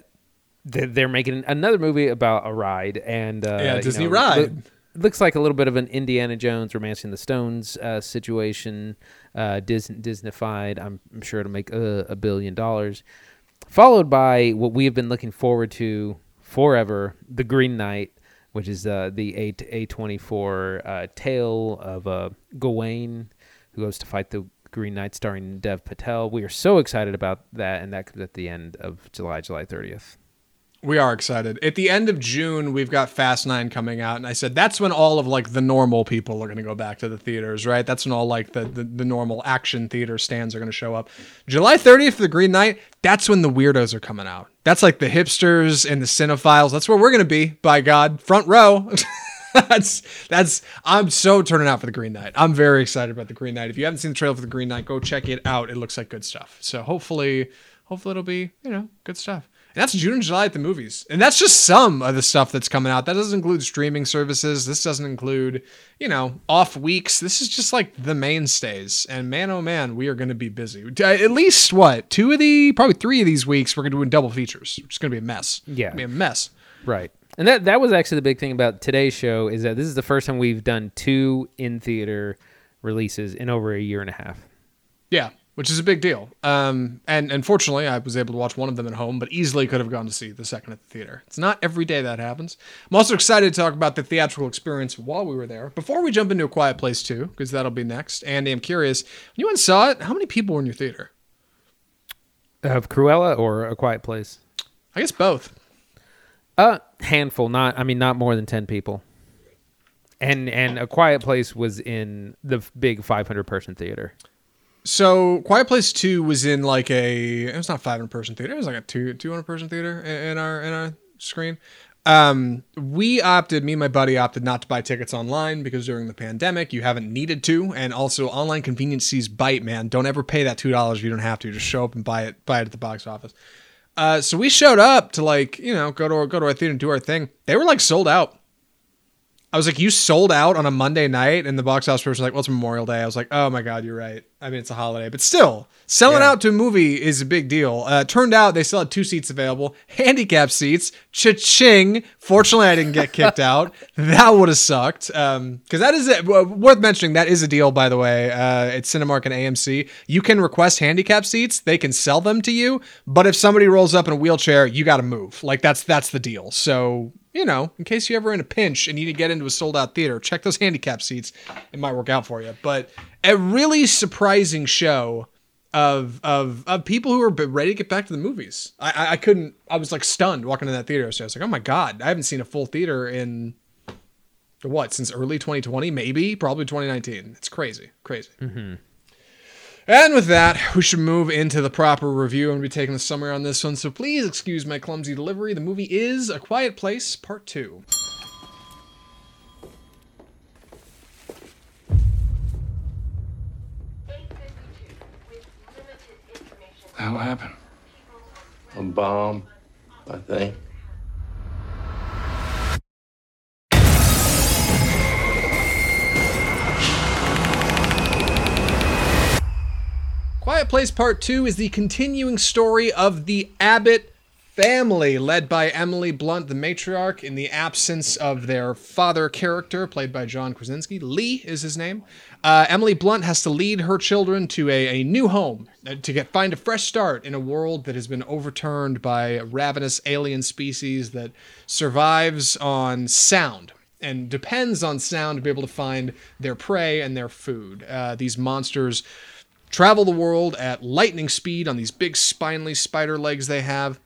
they're making another movie about a ride and uh, Yeah, you Disney know, ride. look- looks like a little bit of an Indiana Jones, Romancing the Stones uh, situation, uh, Dis- Disneyfied. I'm, I'm sure it'll make a, a billion dollars. Followed by what we have been looking forward to forever, The Green Knight, which is uh, the A A twenty four uh, tale of uh, Gawain, who goes to fight the Green Knight, starring Dev Patel. We are so excited about that, and that comes at the end of July, July thirtieth. We are excited. At the end of June, we've got Fast Nine coming out, and I said that's when all of like the normal people are going to go back to the theaters, right? That's when all like the the, the normal action theater stands are going to show up. July 30th the Green Knight. That's when the weirdos are coming out. That's like the hipsters and the cinephiles. That's where we're going to be. By God, front row. that's that's. I'm so turning out for the Green Knight. I'm very excited about the Green Knight. If you haven't seen the trailer for the Green Knight, go check it out. It looks like good stuff. So hopefully, hopefully it'll be you know good stuff. And that's June and July at the movies. And that's just some of the stuff that's coming out. That doesn't include streaming services. This doesn't include, you know, off weeks. This is just like the mainstays. And man, oh man, we are going to be busy. Uh, At least what? Two of the, probably three of these weeks, we're going to do double features, which is going to be a mess. Yeah. It'll be a mess. Right. And that that was actually the big thing about today's show is that this is the first time we've done two in theater releases in over a year and a half. Yeah, which is a big deal. Um, and unfortunately, I was able to watch one of them at home, but easily could have gone to see the second at the theater. It's not every day that happens. I'm also excited to talk about the theatrical experience while we were there. Before we jump into A Quiet Place 2, because that'll be next. Andy, I'm curious, when you went and saw it, how many people were in your theater? Of Cruella or A Quiet Place? I guess both. A handful, not I mean not more than 10 people. And and A Quiet Place was in the big 500 person theater. So Quiet Place 2 was in like a it was not 500 person theater. It was like a 2 200 person theater in, our in our screen. Um we opted me and my buddy opted not to buy tickets online because during the pandemic you haven't needed to and also online conveniences bite man. Don't ever pay that $2 if you don't have to. Just show up and buy it buy it at the box office. Uh so we showed up to like, you know, go to our, go to our theater and do our thing. They were like sold out. I was like, you sold out on a Monday night, and the box office person was like, well, it's Memorial Day. I was like, oh my god, you're right. I mean, it's a holiday, but still, selling Yeah. out to a movie is a big deal. Uh, turned out they still had two seats available, handicap seats. Cha-ching! Fortunately, I didn't get kicked out. That would have sucked. Um, because that is it. worth mentioning. That is a deal, by the way. Uh, at Cinemark and AMC, you can request handicap seats. They can sell them to you, but if somebody rolls up in a wheelchair, you got to move. Like that's that's the deal. So you know, in case you're ever in a pinch and need to get into a sold out theater, check those handicap seats. It might work out for you. But a really surprising show. of of of people who are ready to get back to the movies. I, I couldn't. I was like stunned walking in that theater. So I was like, oh my god, I haven't seen a full theater in what since early 2020, maybe probably 2019. It's crazy, crazy. Mm-hmm. And with that, we should move into the proper review. I'm going to be taking the summary on this one, so please excuse my clumsy delivery. The movie is A Quiet Place Part 2. How happened? A bomb, I think. Quiet Place Part 2 is the continuing story of the Abbott family, led by Emily Blunt, the matriarch, in the absence of their father character, played by John Krasinski. Lee is his name. Uh, Emily Blunt has to lead her children to a, a new home uh, to get find a fresh start in a world that has been overturned by a ravenous alien species that survives on sound and depends on sound to be able to find their prey and their food. Uh, these monsters travel the world at lightning speed on these big spinely spider legs they have.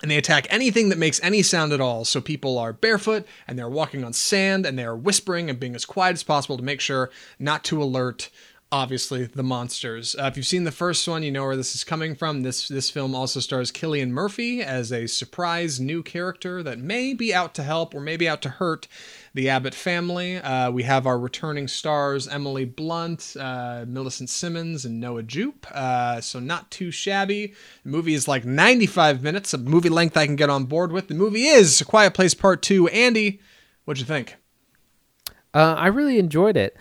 And they attack anything that makes any sound at all. So people are barefoot and they're walking on sand and they are whispering and being as quiet as possible to make sure not to alert, obviously, the monsters. Uh, if you've seen the first one, you know where this is coming from. This this film also stars Cillian Murphy as a surprise new character that may be out to help or maybe out to hurt the Abbott family. Uh, we have our returning stars Emily Blunt, uh, Millicent Simmonds, and Noah Jupe. Uh, so not too shabby. The movie is like 95 minutes, a movie length I can get on board with. The movie is A Quiet Place Part 2. Andy, what'd you think? Uh, I really enjoyed it.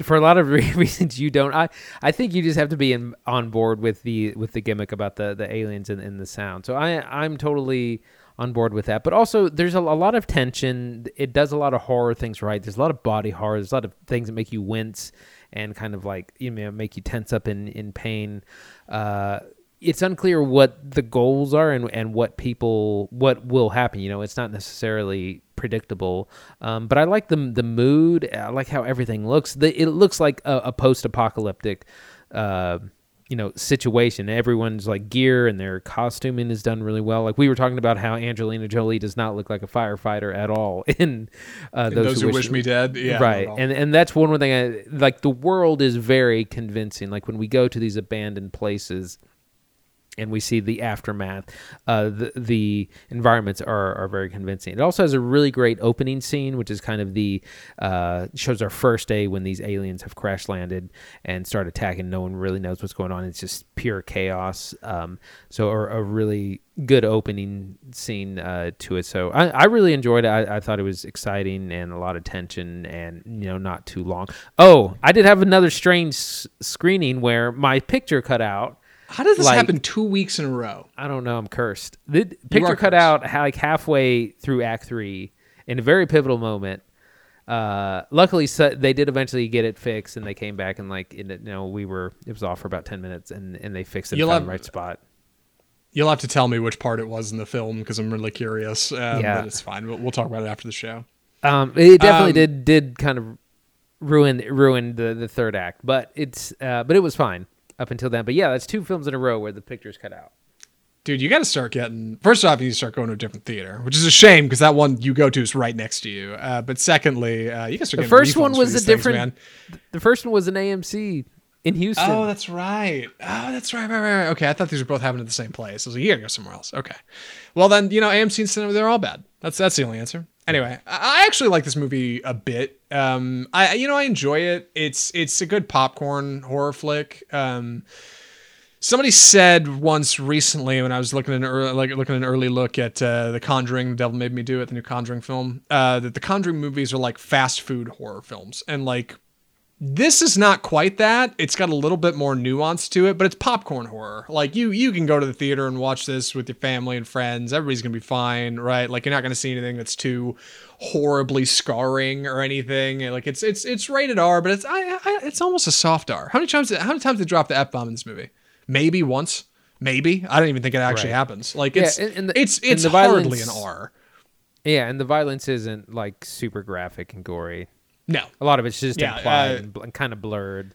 For a lot of reasons you don't. I, I think you just have to be in, on board with the with the gimmick about the, the aliens and, and the sound. So I I'm totally on board with that. But also there's a, a lot of tension. It does a lot of horror things right. There's a lot of body horror. There's a lot of things that make you wince and kind of like you know make you tense up in in pain. Uh, it's unclear what the goals are and, and what people what will happen you know it's not necessarily predictable. Um, but i like the the mood. I like how everything looks. The, it looks like a, a post-apocalyptic uh, you know situation. Everyone's like gear and their costuming is done really well. Like we were talking about how angelina jolie does not look like a firefighter at all in uh, And those, who wish me dead. Yeah, right. not at all. and and that's one more thing i like the world is very convincing. Like when we go to these abandoned places and we see the aftermath. Uh, the, the environments are, are very convincing. It also has a really great opening scene, which is kind of the uh, shows our first day when these aliens have crash landed and start attacking. No one really knows what's going on. It's just pure chaos. Um, so a, a really good opening scene uh, to it. So I, I really enjoyed it. I, I thought it was exciting and a lot of tension and you know not too long. Oh, I did have another strange screening where my picture cut out. How does this like- happen two weeks in a row? I don't know. I'm cursed. The picture cut cursed. out like halfway through Act Three in a very pivotal moment. Uh, luckily, so they did eventually get it fixed, and they came back and like it, you know we were it was off for about ten minutes, and and they fixed it You'll and found have- the right spot. You'll have to tell me which part it was in the film because I'm really curious. Um, Yeah. but it's fine. We'll, we'll talk about it after the show. Um, it definitely Um, did did kind of ruin ruin the the third act, but it's uh, but it was fine up until then. But yeah, that's two films in a row where the picture's cut out. Dude, you got to start getting. First off, you need to start going to a different theater, which is a shame because that one you go to is right next to you. Uh, but secondly, uh, you got to start The first one was a things, different. man. The first one was an AMC in Houston. Oh, that's right. Oh, that's right, right, right, right. Okay, I thought these were both happening at the same place. I was like, you gotta go somewhere else. Okay. Well, then, you know, AMC and cinema, they're all bad. That's that's the only answer. Anyway, I actually like this movie a bit. Um, I you know I enjoy it. It's it's a good popcorn horror flick. Um, somebody said once recently when I was looking at an early, like looking at an early look at uh, the Conjuring, The Devil Made Me Do It, the new Conjuring film, uh, that the Conjuring movies are like fast food horror films, and like this is not quite that. It's got a little bit more nuance to it, but it's popcorn horror. Like you you can go to the theater and watch this with your family and friends. Everybody's going to be fine, right? Like you're not going to see anything that's too horribly scarring or anything. Like it's it's it's rated R, but it's I, I it's almost a soft R. How many times how many times they drop the F bomb in this movie? Maybe once. Maybe. I don't even think it actually Right. happens. Like it's and- and the- it's it's hardly an R. Yeah, and the violence isn't like super graphic and gory. No. A lot of it's just Yeah, implied uh, and, bl- and kind of blurred.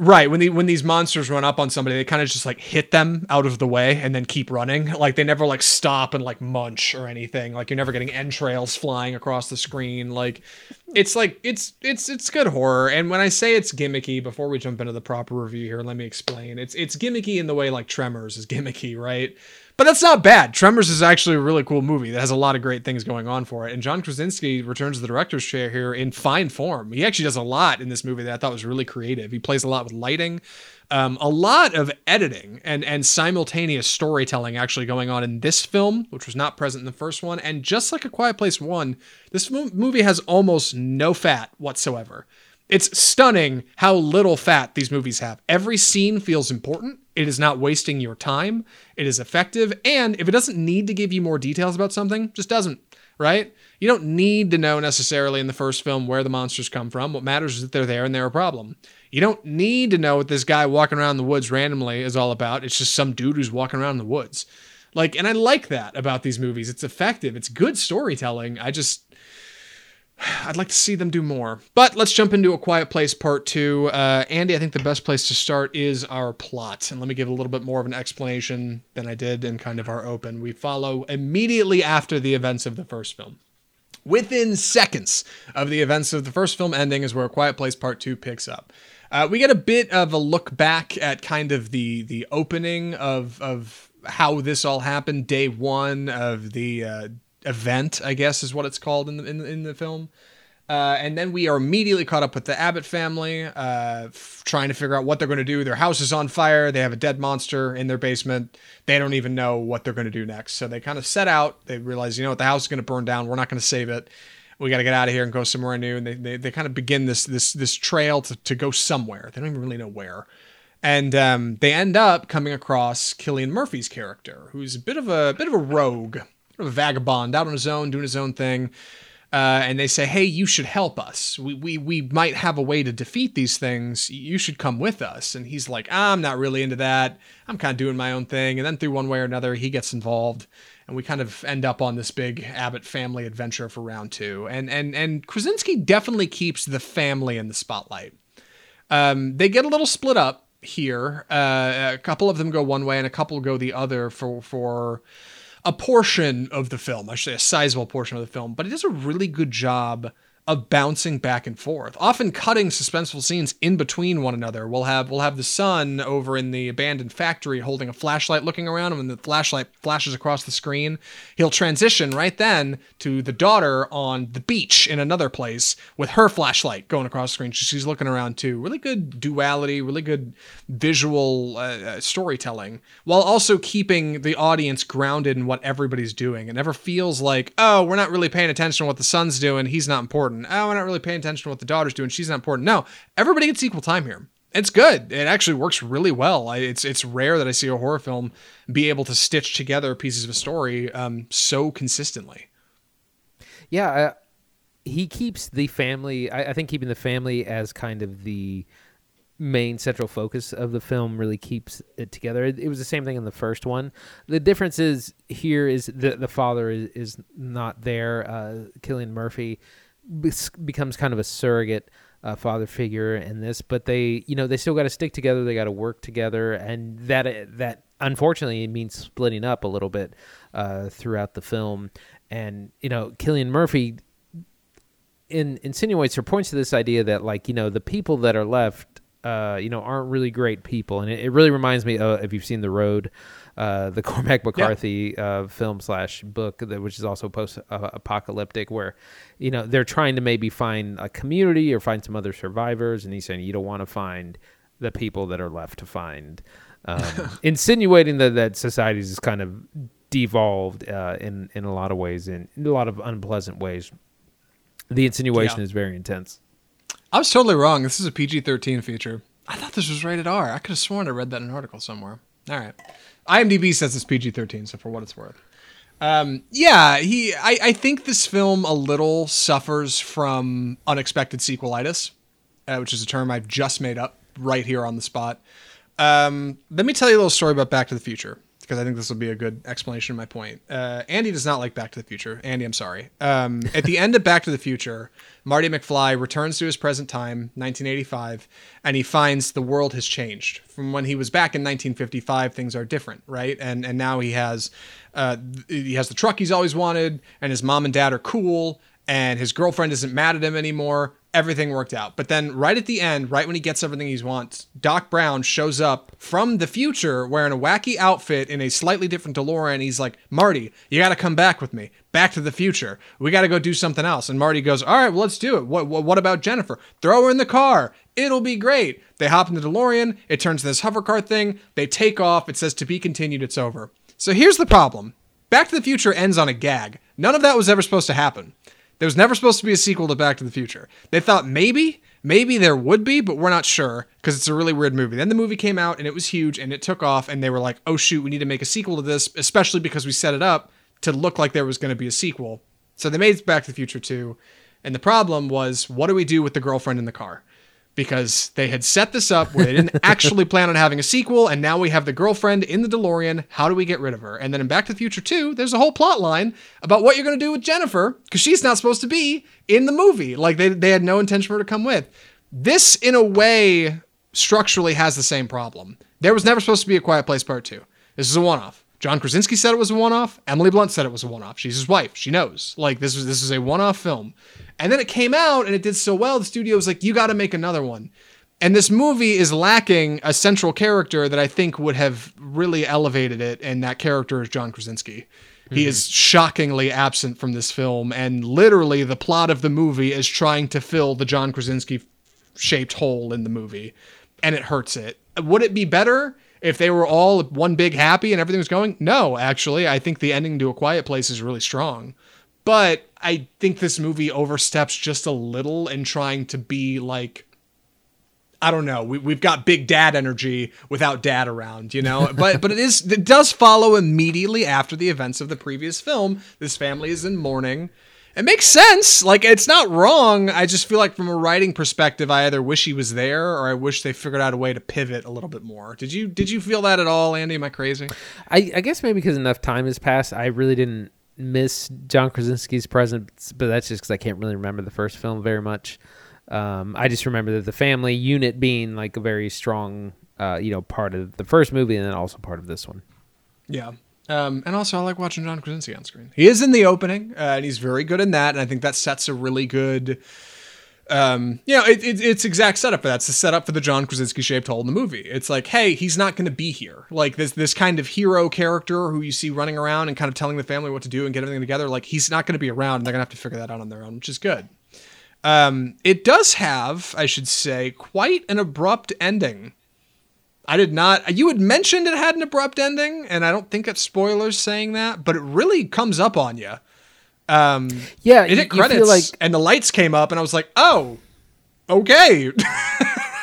Right when the when these monsters run up on somebody, they kind of just like hit them out of the way and then keep running. Like they never like stop and like munch or anything. Like you're never getting entrails flying across the screen. Like it's like it's it's it's good horror. And when I say it's gimmicky, before we jump into the proper review here, let me explain. It's it's gimmicky in the way like Tremors is gimmicky, right? But that's not bad. Tremors is actually a really cool movie that has a lot of great things going on for it. And John Krasinski returns to the director's chair here in fine form. He actually does a lot in this movie that I thought was really creative. He plays a lot with lighting, um, a lot of editing and and simultaneous storytelling actually going on in this film, which was not present in the first one. And just like A Quiet Place One, this movie has almost no fat whatsoever. It's stunning how little fat these movies have. Every scene feels important. It is not wasting your time. It is effective. And if it doesn't need to give you more details about something, just doesn't, right? You don't need to know necessarily in the first film where the monsters come from. What matters is that they're there and they're a problem. You don't need to know what this guy walking around the woods randomly is all about. It's just some dude who's walking around in the woods. Like, and I like that about these movies. It's effective. It's good storytelling. I just I'd like to see them do more. But let's jump into A Quiet Place Part 2. Uh, Andy, I think the best place to start is our plot. And let me give a little bit more of an explanation than I did in kind of our open. We follow immediately after the events of the first film. Within seconds of the events of the first film ending is where A Quiet Place Part 2 picks up. Uh, we get a bit of a look back at kind of the the opening of of how this all happened, day one of the uh, event, I guess is what it's called in the in, in the film. Uh, and then we are immediately caught up with the Abbott family, uh, f- trying to figure out what they're going to do. Their house is on fire. They have a dead monster in their basement. They don't even know what they're going to do next. So they kind of set out. They realize, you know what, the house is going to burn down. We're not going to save it. We got to get out of here and go somewhere new. And they, they, they kind of begin this this this trail to, to go somewhere. They don't even really know where. And um, they end up coming across Cillian Murphy's character, who's a bit of a bit of a rogue a vagabond out on his own, doing his own thing. Uh, and they say, "Hey, you should help us. We, we we might have a way to defeat these things. You should come with us." And he's like, "I'm not really into that. I'm kind of doing my own thing." And then through one way or another, he gets involved, and we kind of end up on this big Abbott family adventure for round two. And and and Krasinski definitely keeps the family in the spotlight. Um, they get a little split up here. Uh, a couple of them go one way, and a couple go the other for for a portion of the film, I should say a sizable portion of the film, but it does a really good job of bouncing back and forth, often cutting suspenseful scenes in between one another. We'll have we'll have the son over in the abandoned factory holding a flashlight looking around and when the flashlight flashes across the screen, he'll transition right then to the daughter on the beach in another place with her flashlight going across the screen. She's looking around too. Really good duality, really good visual uh, uh, storytelling while also keeping the audience grounded in what everybody's doing. It never feels like, "Oh, we're not really paying attention to what the son's doing. He's not important." Important. Oh, we're not really paying attention to what the daughter's doing. She's not important. No, everybody gets equal time here. It's good. It actually works really well. I, it's it's rare that I see a horror film be able to stitch together pieces of a story um, so consistently. Yeah, uh, he keeps the family. I, I think keeping the family as kind of the main central focus of the film really keeps it together. It, it, was the same thing in the first one. The difference is here is the the father is, is not there. Uh, Cillian Murphy becomes kind of a surrogate uh, father figure in this, but they, you know, they still got to stick together. They got to work together, and that that unfortunately means splitting up a little bit uh, throughout the film. And you know, Cillian Murphy in, insinuates or points to this idea that like you know the people that are left, uh, you know, aren't really great people, and it, it really reminds me of if you've seen The Road. Uh, the Cormac McCarthy yeah. uh, film slash book, that, which is also post apocalyptic, where you know they're trying to maybe find a community or find some other survivors, and he's saying you don't want to find the people that are left to find, um, insinuating that that societies is kind of devolved uh, in in a lot of ways, in, in a lot of unpleasant ways. The insinuation yeah. is very intense. I was totally wrong. This is a PG thirteen feature. I thought this was rated R. I could have sworn I read that in an article somewhere. All right. IMDb says it's PG 13, so for what it's worth. Um, yeah, he. I, I think this film a little suffers from unexpected sequelitis, uh, which is a term I've just made up right here on the spot. Um, let me tell you a little story about Back to the Future. Because I think this will be a good explanation of my point. Uh, Andy does not like Back to the Future. Andy, I'm sorry. Um, at the end of Back to the Future, Marty McFly returns to his present time, 1985, and he finds the world has changed from when he was back in 1955. Things are different, right? And and now he has uh, he has the truck he's always wanted, and his mom and dad are cool, and his girlfriend isn't mad at him anymore. Everything worked out. But then, right at the end, right when he gets everything he wants, Doc Brown shows up from the future wearing a wacky outfit in a slightly different DeLorean. He's like, Marty, you got to come back with me. Back to the future. We got to go do something else. And Marty goes, All right, well, let's do it. What, what, what about Jennifer? Throw her in the car. It'll be great. They hop in the DeLorean. It turns this hovercar thing. They take off. It says to be continued. It's over. So here's the problem Back to the Future ends on a gag. None of that was ever supposed to happen. There was never supposed to be a sequel to Back to the Future. They thought maybe, maybe there would be, but we're not sure because it's a really weird movie. Then the movie came out and it was huge and it took off, and they were like, oh shoot, we need to make a sequel to this, especially because we set it up to look like there was going to be a sequel. So they made Back to the Future 2. And the problem was, what do we do with the girlfriend in the car? Because they had set this up where they didn't actually plan on having a sequel, and now we have the girlfriend in the DeLorean. How do we get rid of her? And then in Back to the Future 2, there's a whole plot line about what you're going to do with Jennifer because she's not supposed to be in the movie. Like they, they had no intention for her to come with. This, in a way, structurally has the same problem. There was never supposed to be a Quiet Place Part 2. This is a one off. John Krasinski said it was a one-off. Emily Blunt said it was a one-off. She's his wife. She knows. Like this was this is a one-off film. And then it came out and it did so well. The studio was like, "You got to make another one." And this movie is lacking a central character that I think would have really elevated it, and that character is John Krasinski. He is mm-hmm. shockingly absent from this film, and literally the plot of the movie is trying to fill the John Krasinski shaped hole in the movie, and it hurts it. Would it be better if they were all one big happy and everything was going? No, actually, I think the ending to A Quiet Place is really strong. But I think this movie oversteps just a little in trying to be like I don't know. We, we've got big dad energy without dad around, you know. But but it is it does follow immediately after the events of the previous film. This family is in mourning. It makes sense. Like it's not wrong. I just feel like from a writing perspective, I either wish he was there or I wish they figured out a way to pivot a little bit more. Did you did you feel that at all, Andy? Am I crazy? I, I guess maybe because enough time has passed, I really didn't miss John Krasinski's presence, but that's just because I can't really remember the first film very much. Um, I just remember that the family unit being like a very strong, uh, you know, part of the first movie and then also part of this one. Yeah. Um, and also, I like watching John Krasinski on screen. He is in the opening, uh, and he's very good in that. And I think that sets a really good, um, you know, it, it, it's exact setup for that. It's the setup for the John Krasinski shaped hole in the movie. It's like, hey, he's not going to be here. Like this this kind of hero character who you see running around and kind of telling the family what to do and get everything together. Like he's not going to be around, and they're going to have to figure that out on their own, which is good. Um, it does have, I should say, quite an abrupt ending. I did not. You had mentioned it had an abrupt ending, and I don't think it's spoilers saying that, but it really comes up on you. Um, Yeah, it you- hit credits, like- and the lights came up, and I was like, "Oh, okay,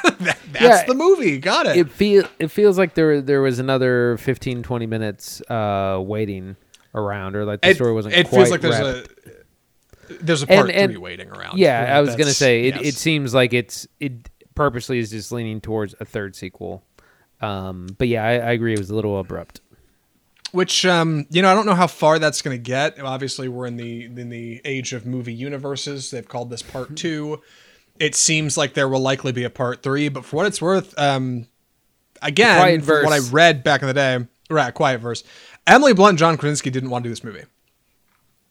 That- that's Yeah, the movie. Got it." It feel it feels like there there was another 15, 20 minutes uh, waiting around, or like the it, story wasn't. it feels like there's wrapped. a there's a part And- and- three waiting around. Yeah, I was gonna say it, yes. it seems like it's it purposely is just leaning towards a third sequel. Um, but yeah, I, I agree. It was a little abrupt. Which um you know i don't know how far that's going to get. Obviously we're in the in the age of movie universes. They've called this part two. It seems like there will likely be a part three but for what it's worth um again what i read back in the day right quiet verse. Emily blunt and john krasinski didn't want to do this movie.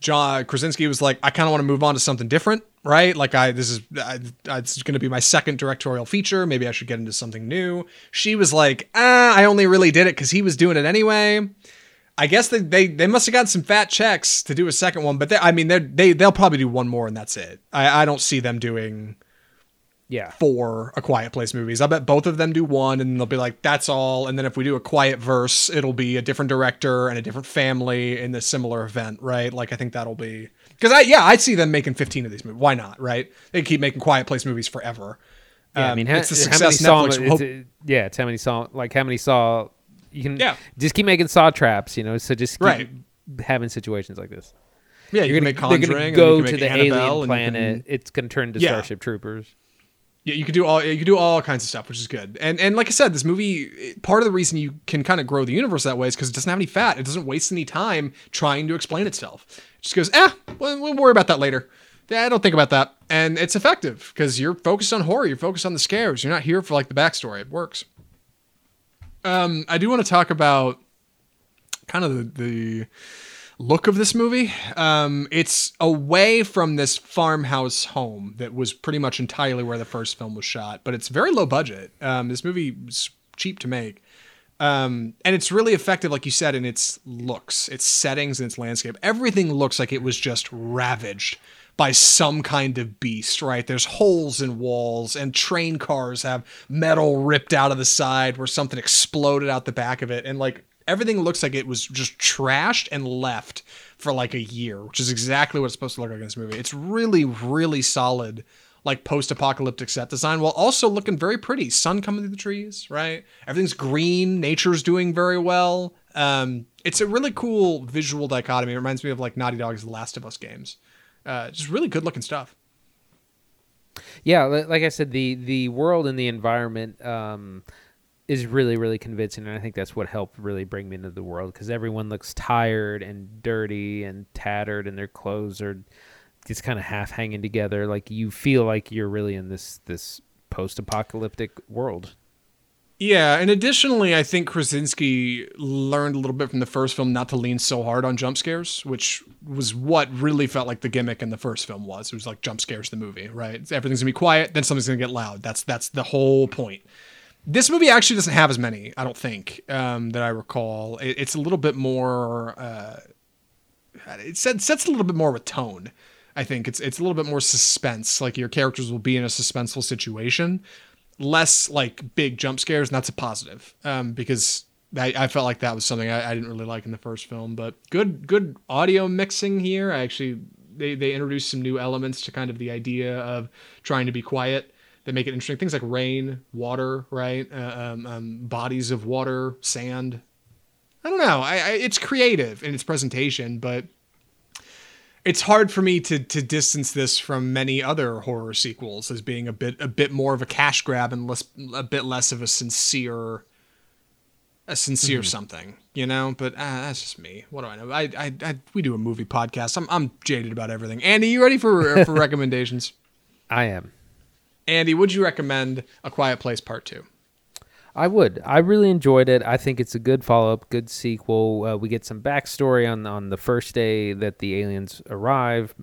John krasinski was like i kind of want to move on to something different right? Like i this is I, it's going to be my second directorial feature. Maybe i should get into something new. She was like ah i only really did it because he was doing it anyway I guess they, they, they must have gotten some fat checks to do a second one, but they, I mean they they they'll probably do one more and that's it. I, I don't see them doing Yeah, four A Quiet Place movies. I bet both of them do one and they'll be like that's all. And then if we do a Quiet Verse, it'll be a different director and a different family in a similar event, right? Like I think that'll be because I yeah I see them making fifteen of these movies. Why not? Right? They keep making Quiet Place movies forever. yeah. I Um, mean, how, it's the how many success saw? Netflix It's, hope- uh, yeah, it's how many saw? Like how many saw? You can Yeah. just keep making saw traps. You know, so just keep Right. having situations like this. yeah, you You're can gonna, make they're and go you can to the Annabelle, alien planet. can- It's gonna turn to Yeah. Starship Troopers. Yeah, you could do all you could do all kinds of stuff, which is good. And and like I said, this movie part of the reason you can kind of grow the universe that way is because it doesn't have any fat. It doesn't waste any time trying to explain itself. It just goes, eh, we'll, we'll worry about that later. Yeah, I don't think about that, and it's effective because you're focused on horror. You're focused on the scares. You're not here for like the backstory. It works. Um, I do want to talk about kind of the, the look of this movie. Um, it's away from this farmhouse home that was pretty much entirely where the first film was shot, but it's very low budget. Um, this movie was cheap to make. Um, and it's really effective, like you said, in its looks, its settings, and its landscape. Everything looks like it was just ravaged by some kind of beast, right? There's holes in walls, and train cars have metal ripped out of the side where something exploded out the back of it. And like everything looks like it was just trashed and left for like a year, which is exactly what it's supposed to look like in this movie. It's really, really solid, like post apocalyptic set design while also looking very pretty. Sun coming through the trees, right? Everything's green, nature's doing very well. Um, it's a really cool visual dichotomy. It reminds me of like Naughty Dog's Last of Us games. Uh, just really good looking stuff. Yeah, like I said, the the world and the environment um, is really really convincing, and I think that's what helped really bring me into the world because everyone looks tired and dirty and tattered, and their clothes are just kind of half hanging together. Like you feel like you're really in this this post apocalyptic world. Yeah, and additionally, I think Krasinski learned a little bit from the first film not to lean so hard on jump scares, which was what really felt like the gimmick in the first film was. It was like jump scares the movie, right? Everything's gonna be quiet, then something's gonna get loud. That's that's the whole point. This movie actually doesn't have as many, I don't think, um, that I recall. It, it's a little bit more. Uh, it sets, a little bit more with tone. I think it's it's a little bit more suspense. Like your characters will be in a suspenseful situation, less like big jump scares, and that's a positive um, because I, I felt like that was something I, I didn't really like in the first film. But good good audio mixing here. I actually they they introduced some new elements to kind of the idea of trying to be quiet that make it interesting. Things like rain, water, right? Uh, um, um, bodies of water, sand. I don't know. I, I it's creative in its presentation, but it's hard for me to to distance this from many other horror sequels as being a bit a bit more of a cash grab and less a bit less of a sincere a sincere something, you know. But uh, that's just me. What do I know? I, I I we do a movie podcast. I'm I'm jaded about everything. Andy, you ready for for recommendations? I am. Andy, would you recommend A Quiet Place Part Two? I would. I really enjoyed it. I think it's a good follow up, good sequel. Uh, we get some backstory on on the first day that the aliens arrive.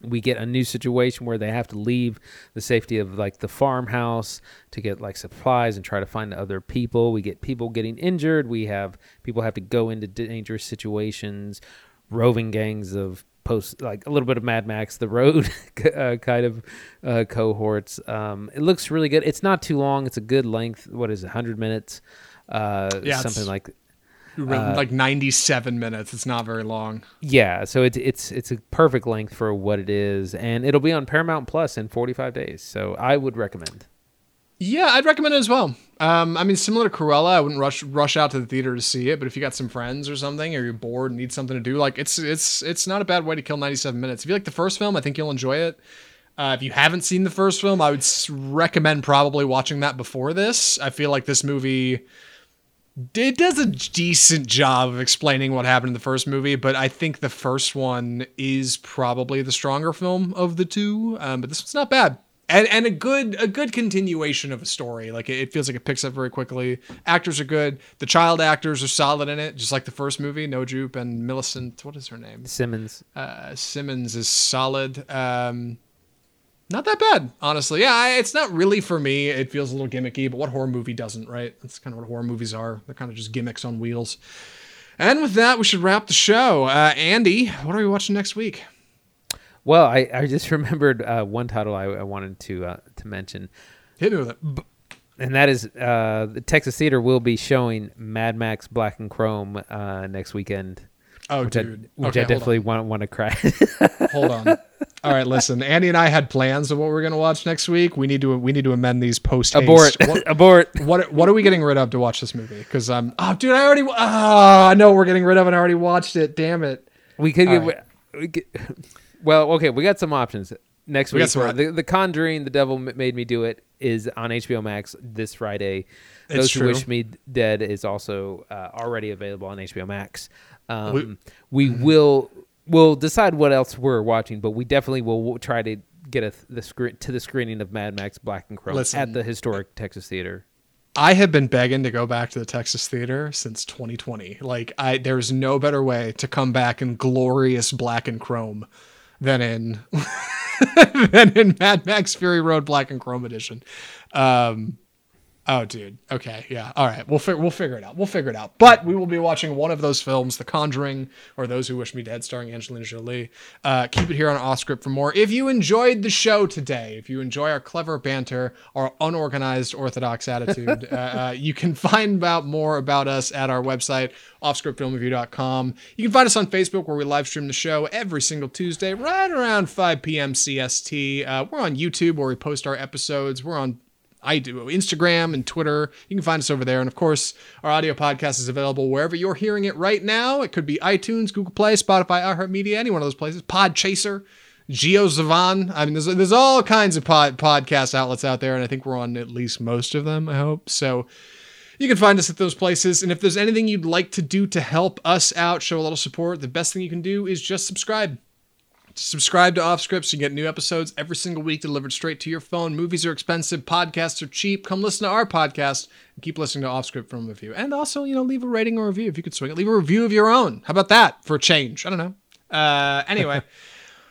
We get a new situation where they have to leave the safety of like the farmhouse to get like supplies and try to find other people. We get people getting injured. We have people have to go into dangerous situations. Roving gangs of post like a little bit of Mad Max, the road uh, kind of uh, cohorts. Um, it looks really good. It's not too long. It's a good length. What is it? Hundred minutes? Uh, Yeah, something like like 97 minutes. It's not very long. yeah. So it's it's it's a perfect length for what it is, and it'll be on Paramount Plus in 45 days. So I would recommend. Yeah, I'd recommend it as well. Um, I mean, similar to Cruella, I wouldn't rush rush out to the theater to see it. But if you got some friends or something, or you're bored and need something to do, like it's it's it's not a bad way to kill 97 minutes. If you like the first film, I think you'll enjoy it. Uh, if you haven't seen the first film, I would recommend probably watching that before this. I feel like this movie it does a decent job of explaining what happened in the first movie, but I think the first one is probably the stronger film of the two. Um, but this one's not bad. And, and a good a good continuation of a story. Like it, it feels like it picks up very quickly. Actors are good. The child actors are solid in it, just like the first movie. Noah Jupe and Millicent. What is her name? Simmonds. uh, Simmonds is solid. Um, not that bad, honestly. Yeah, I, it's not really for me. It feels a little gimmicky, but what horror movie doesn't, right? That's kind of what horror movies are. They're kind of just gimmicks on wheels. And with that, we should wrap the show. Uh, Andy, what are we watching next week? Well, I, I just remembered uh, one title I, I wanted to uh, to mention. Hit me with it. and that is uh, the Texas Theater will be showing Mad Max Black and Chrome uh, next weekend. Oh, which dude. I, which Okay, I definitely want want to cry. Hold on. All right, listen. Andy and I had plans of what we're gonna watch next week. We need to we need to amend these post Abort, What, abort. what what are we getting rid of to watch this movie? Because um, oh, dude, I already. Oh, I know we're getting rid of, and I already watched it. Damn it. We could All get. We could, well, okay, we got some options. next We week. some- the, the Conjuring, The Devil Made Me Do It is on HBO Max this Friday. It's Those Who. Wish Me Dead is also uh, already available on HBO Max. Um, We- we will we'll decide what else we're watching, but we definitely will we'll try to get a, the screen to the screening of Mad Max Black and Chrome Listen. at the historic Texas Theater. I have been begging to go back to the Texas Theater since 2020. Like, I there's no better way to come back in glorious black and chrome than in than in Mad Max Fury Road Black and Chrome edition. Um, oh, dude. Okay, yeah. All right, we'll fi- we'll figure it out. We'll figure it out. But we will be watching one of those films, The Conjuring or Those Who Wish Me Dead, starring Angelina Jolie. Uh, keep it here on Off Script for more. If you enjoyed the show today, if you enjoy our clever banter, our unorganized orthodox attitude, uh, uh, you can find out more about us at our website, offscriptfilmreview.com. You can find us on Facebook where we live stream the show every single Tuesday, right around 5 p.m. CST. Uh, we're on YouTube where we post our episodes. We're on I do Instagram and Twitter. You can find us over there. And of course, our audio podcast is available wherever you're hearing it right now. It could be iTunes, Google Play, Spotify, iHeartMedia, any one of those places. Podchaser, GeoZavan. I mean, there's, there's all kinds of pod, podcast outlets out there, and I think we're on at least most of them, I hope. So you can find us at those places. And if there's anything you'd like to do to help us out, show a little support, the best thing you can do is just subscribe subscribe to Off Scripts. You get new episodes every single week delivered straight to your phone. Movies are expensive, podcasts are cheap. Come listen to our podcast and keep listening to Off Script Film Review. And also, you know, leave a rating or review if you could swing it. Leave a review of your own. How about that for a change? I don't know. Uh, anyway.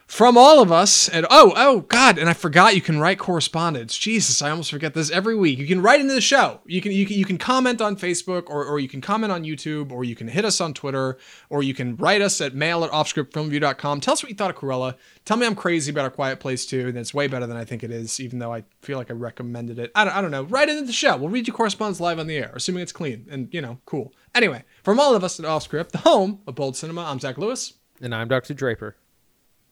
From all of us, and oh, oh, God, and I forgot you can write correspondence. Jesus, I almost forget this every week. You can write into the show. You can you can, you can comment on Facebook, or, or you can comment on YouTube, or you can hit us on Twitter, or you can write us at mail at offscriptfilmview.com. Tell us what you thought of Cruella. Tell me I'm crazy about A Quiet Place too, and it's way better than I think it is, even though I feel like I recommended it. I don't, I don't know. Write into the show. We'll read your correspondence live on the air, assuming it's clean and, you know, cool. Anyway, from all of us at Offscript, the home of Bold Cinema, I'm Zach Lewis. And I'm Dr. Draper.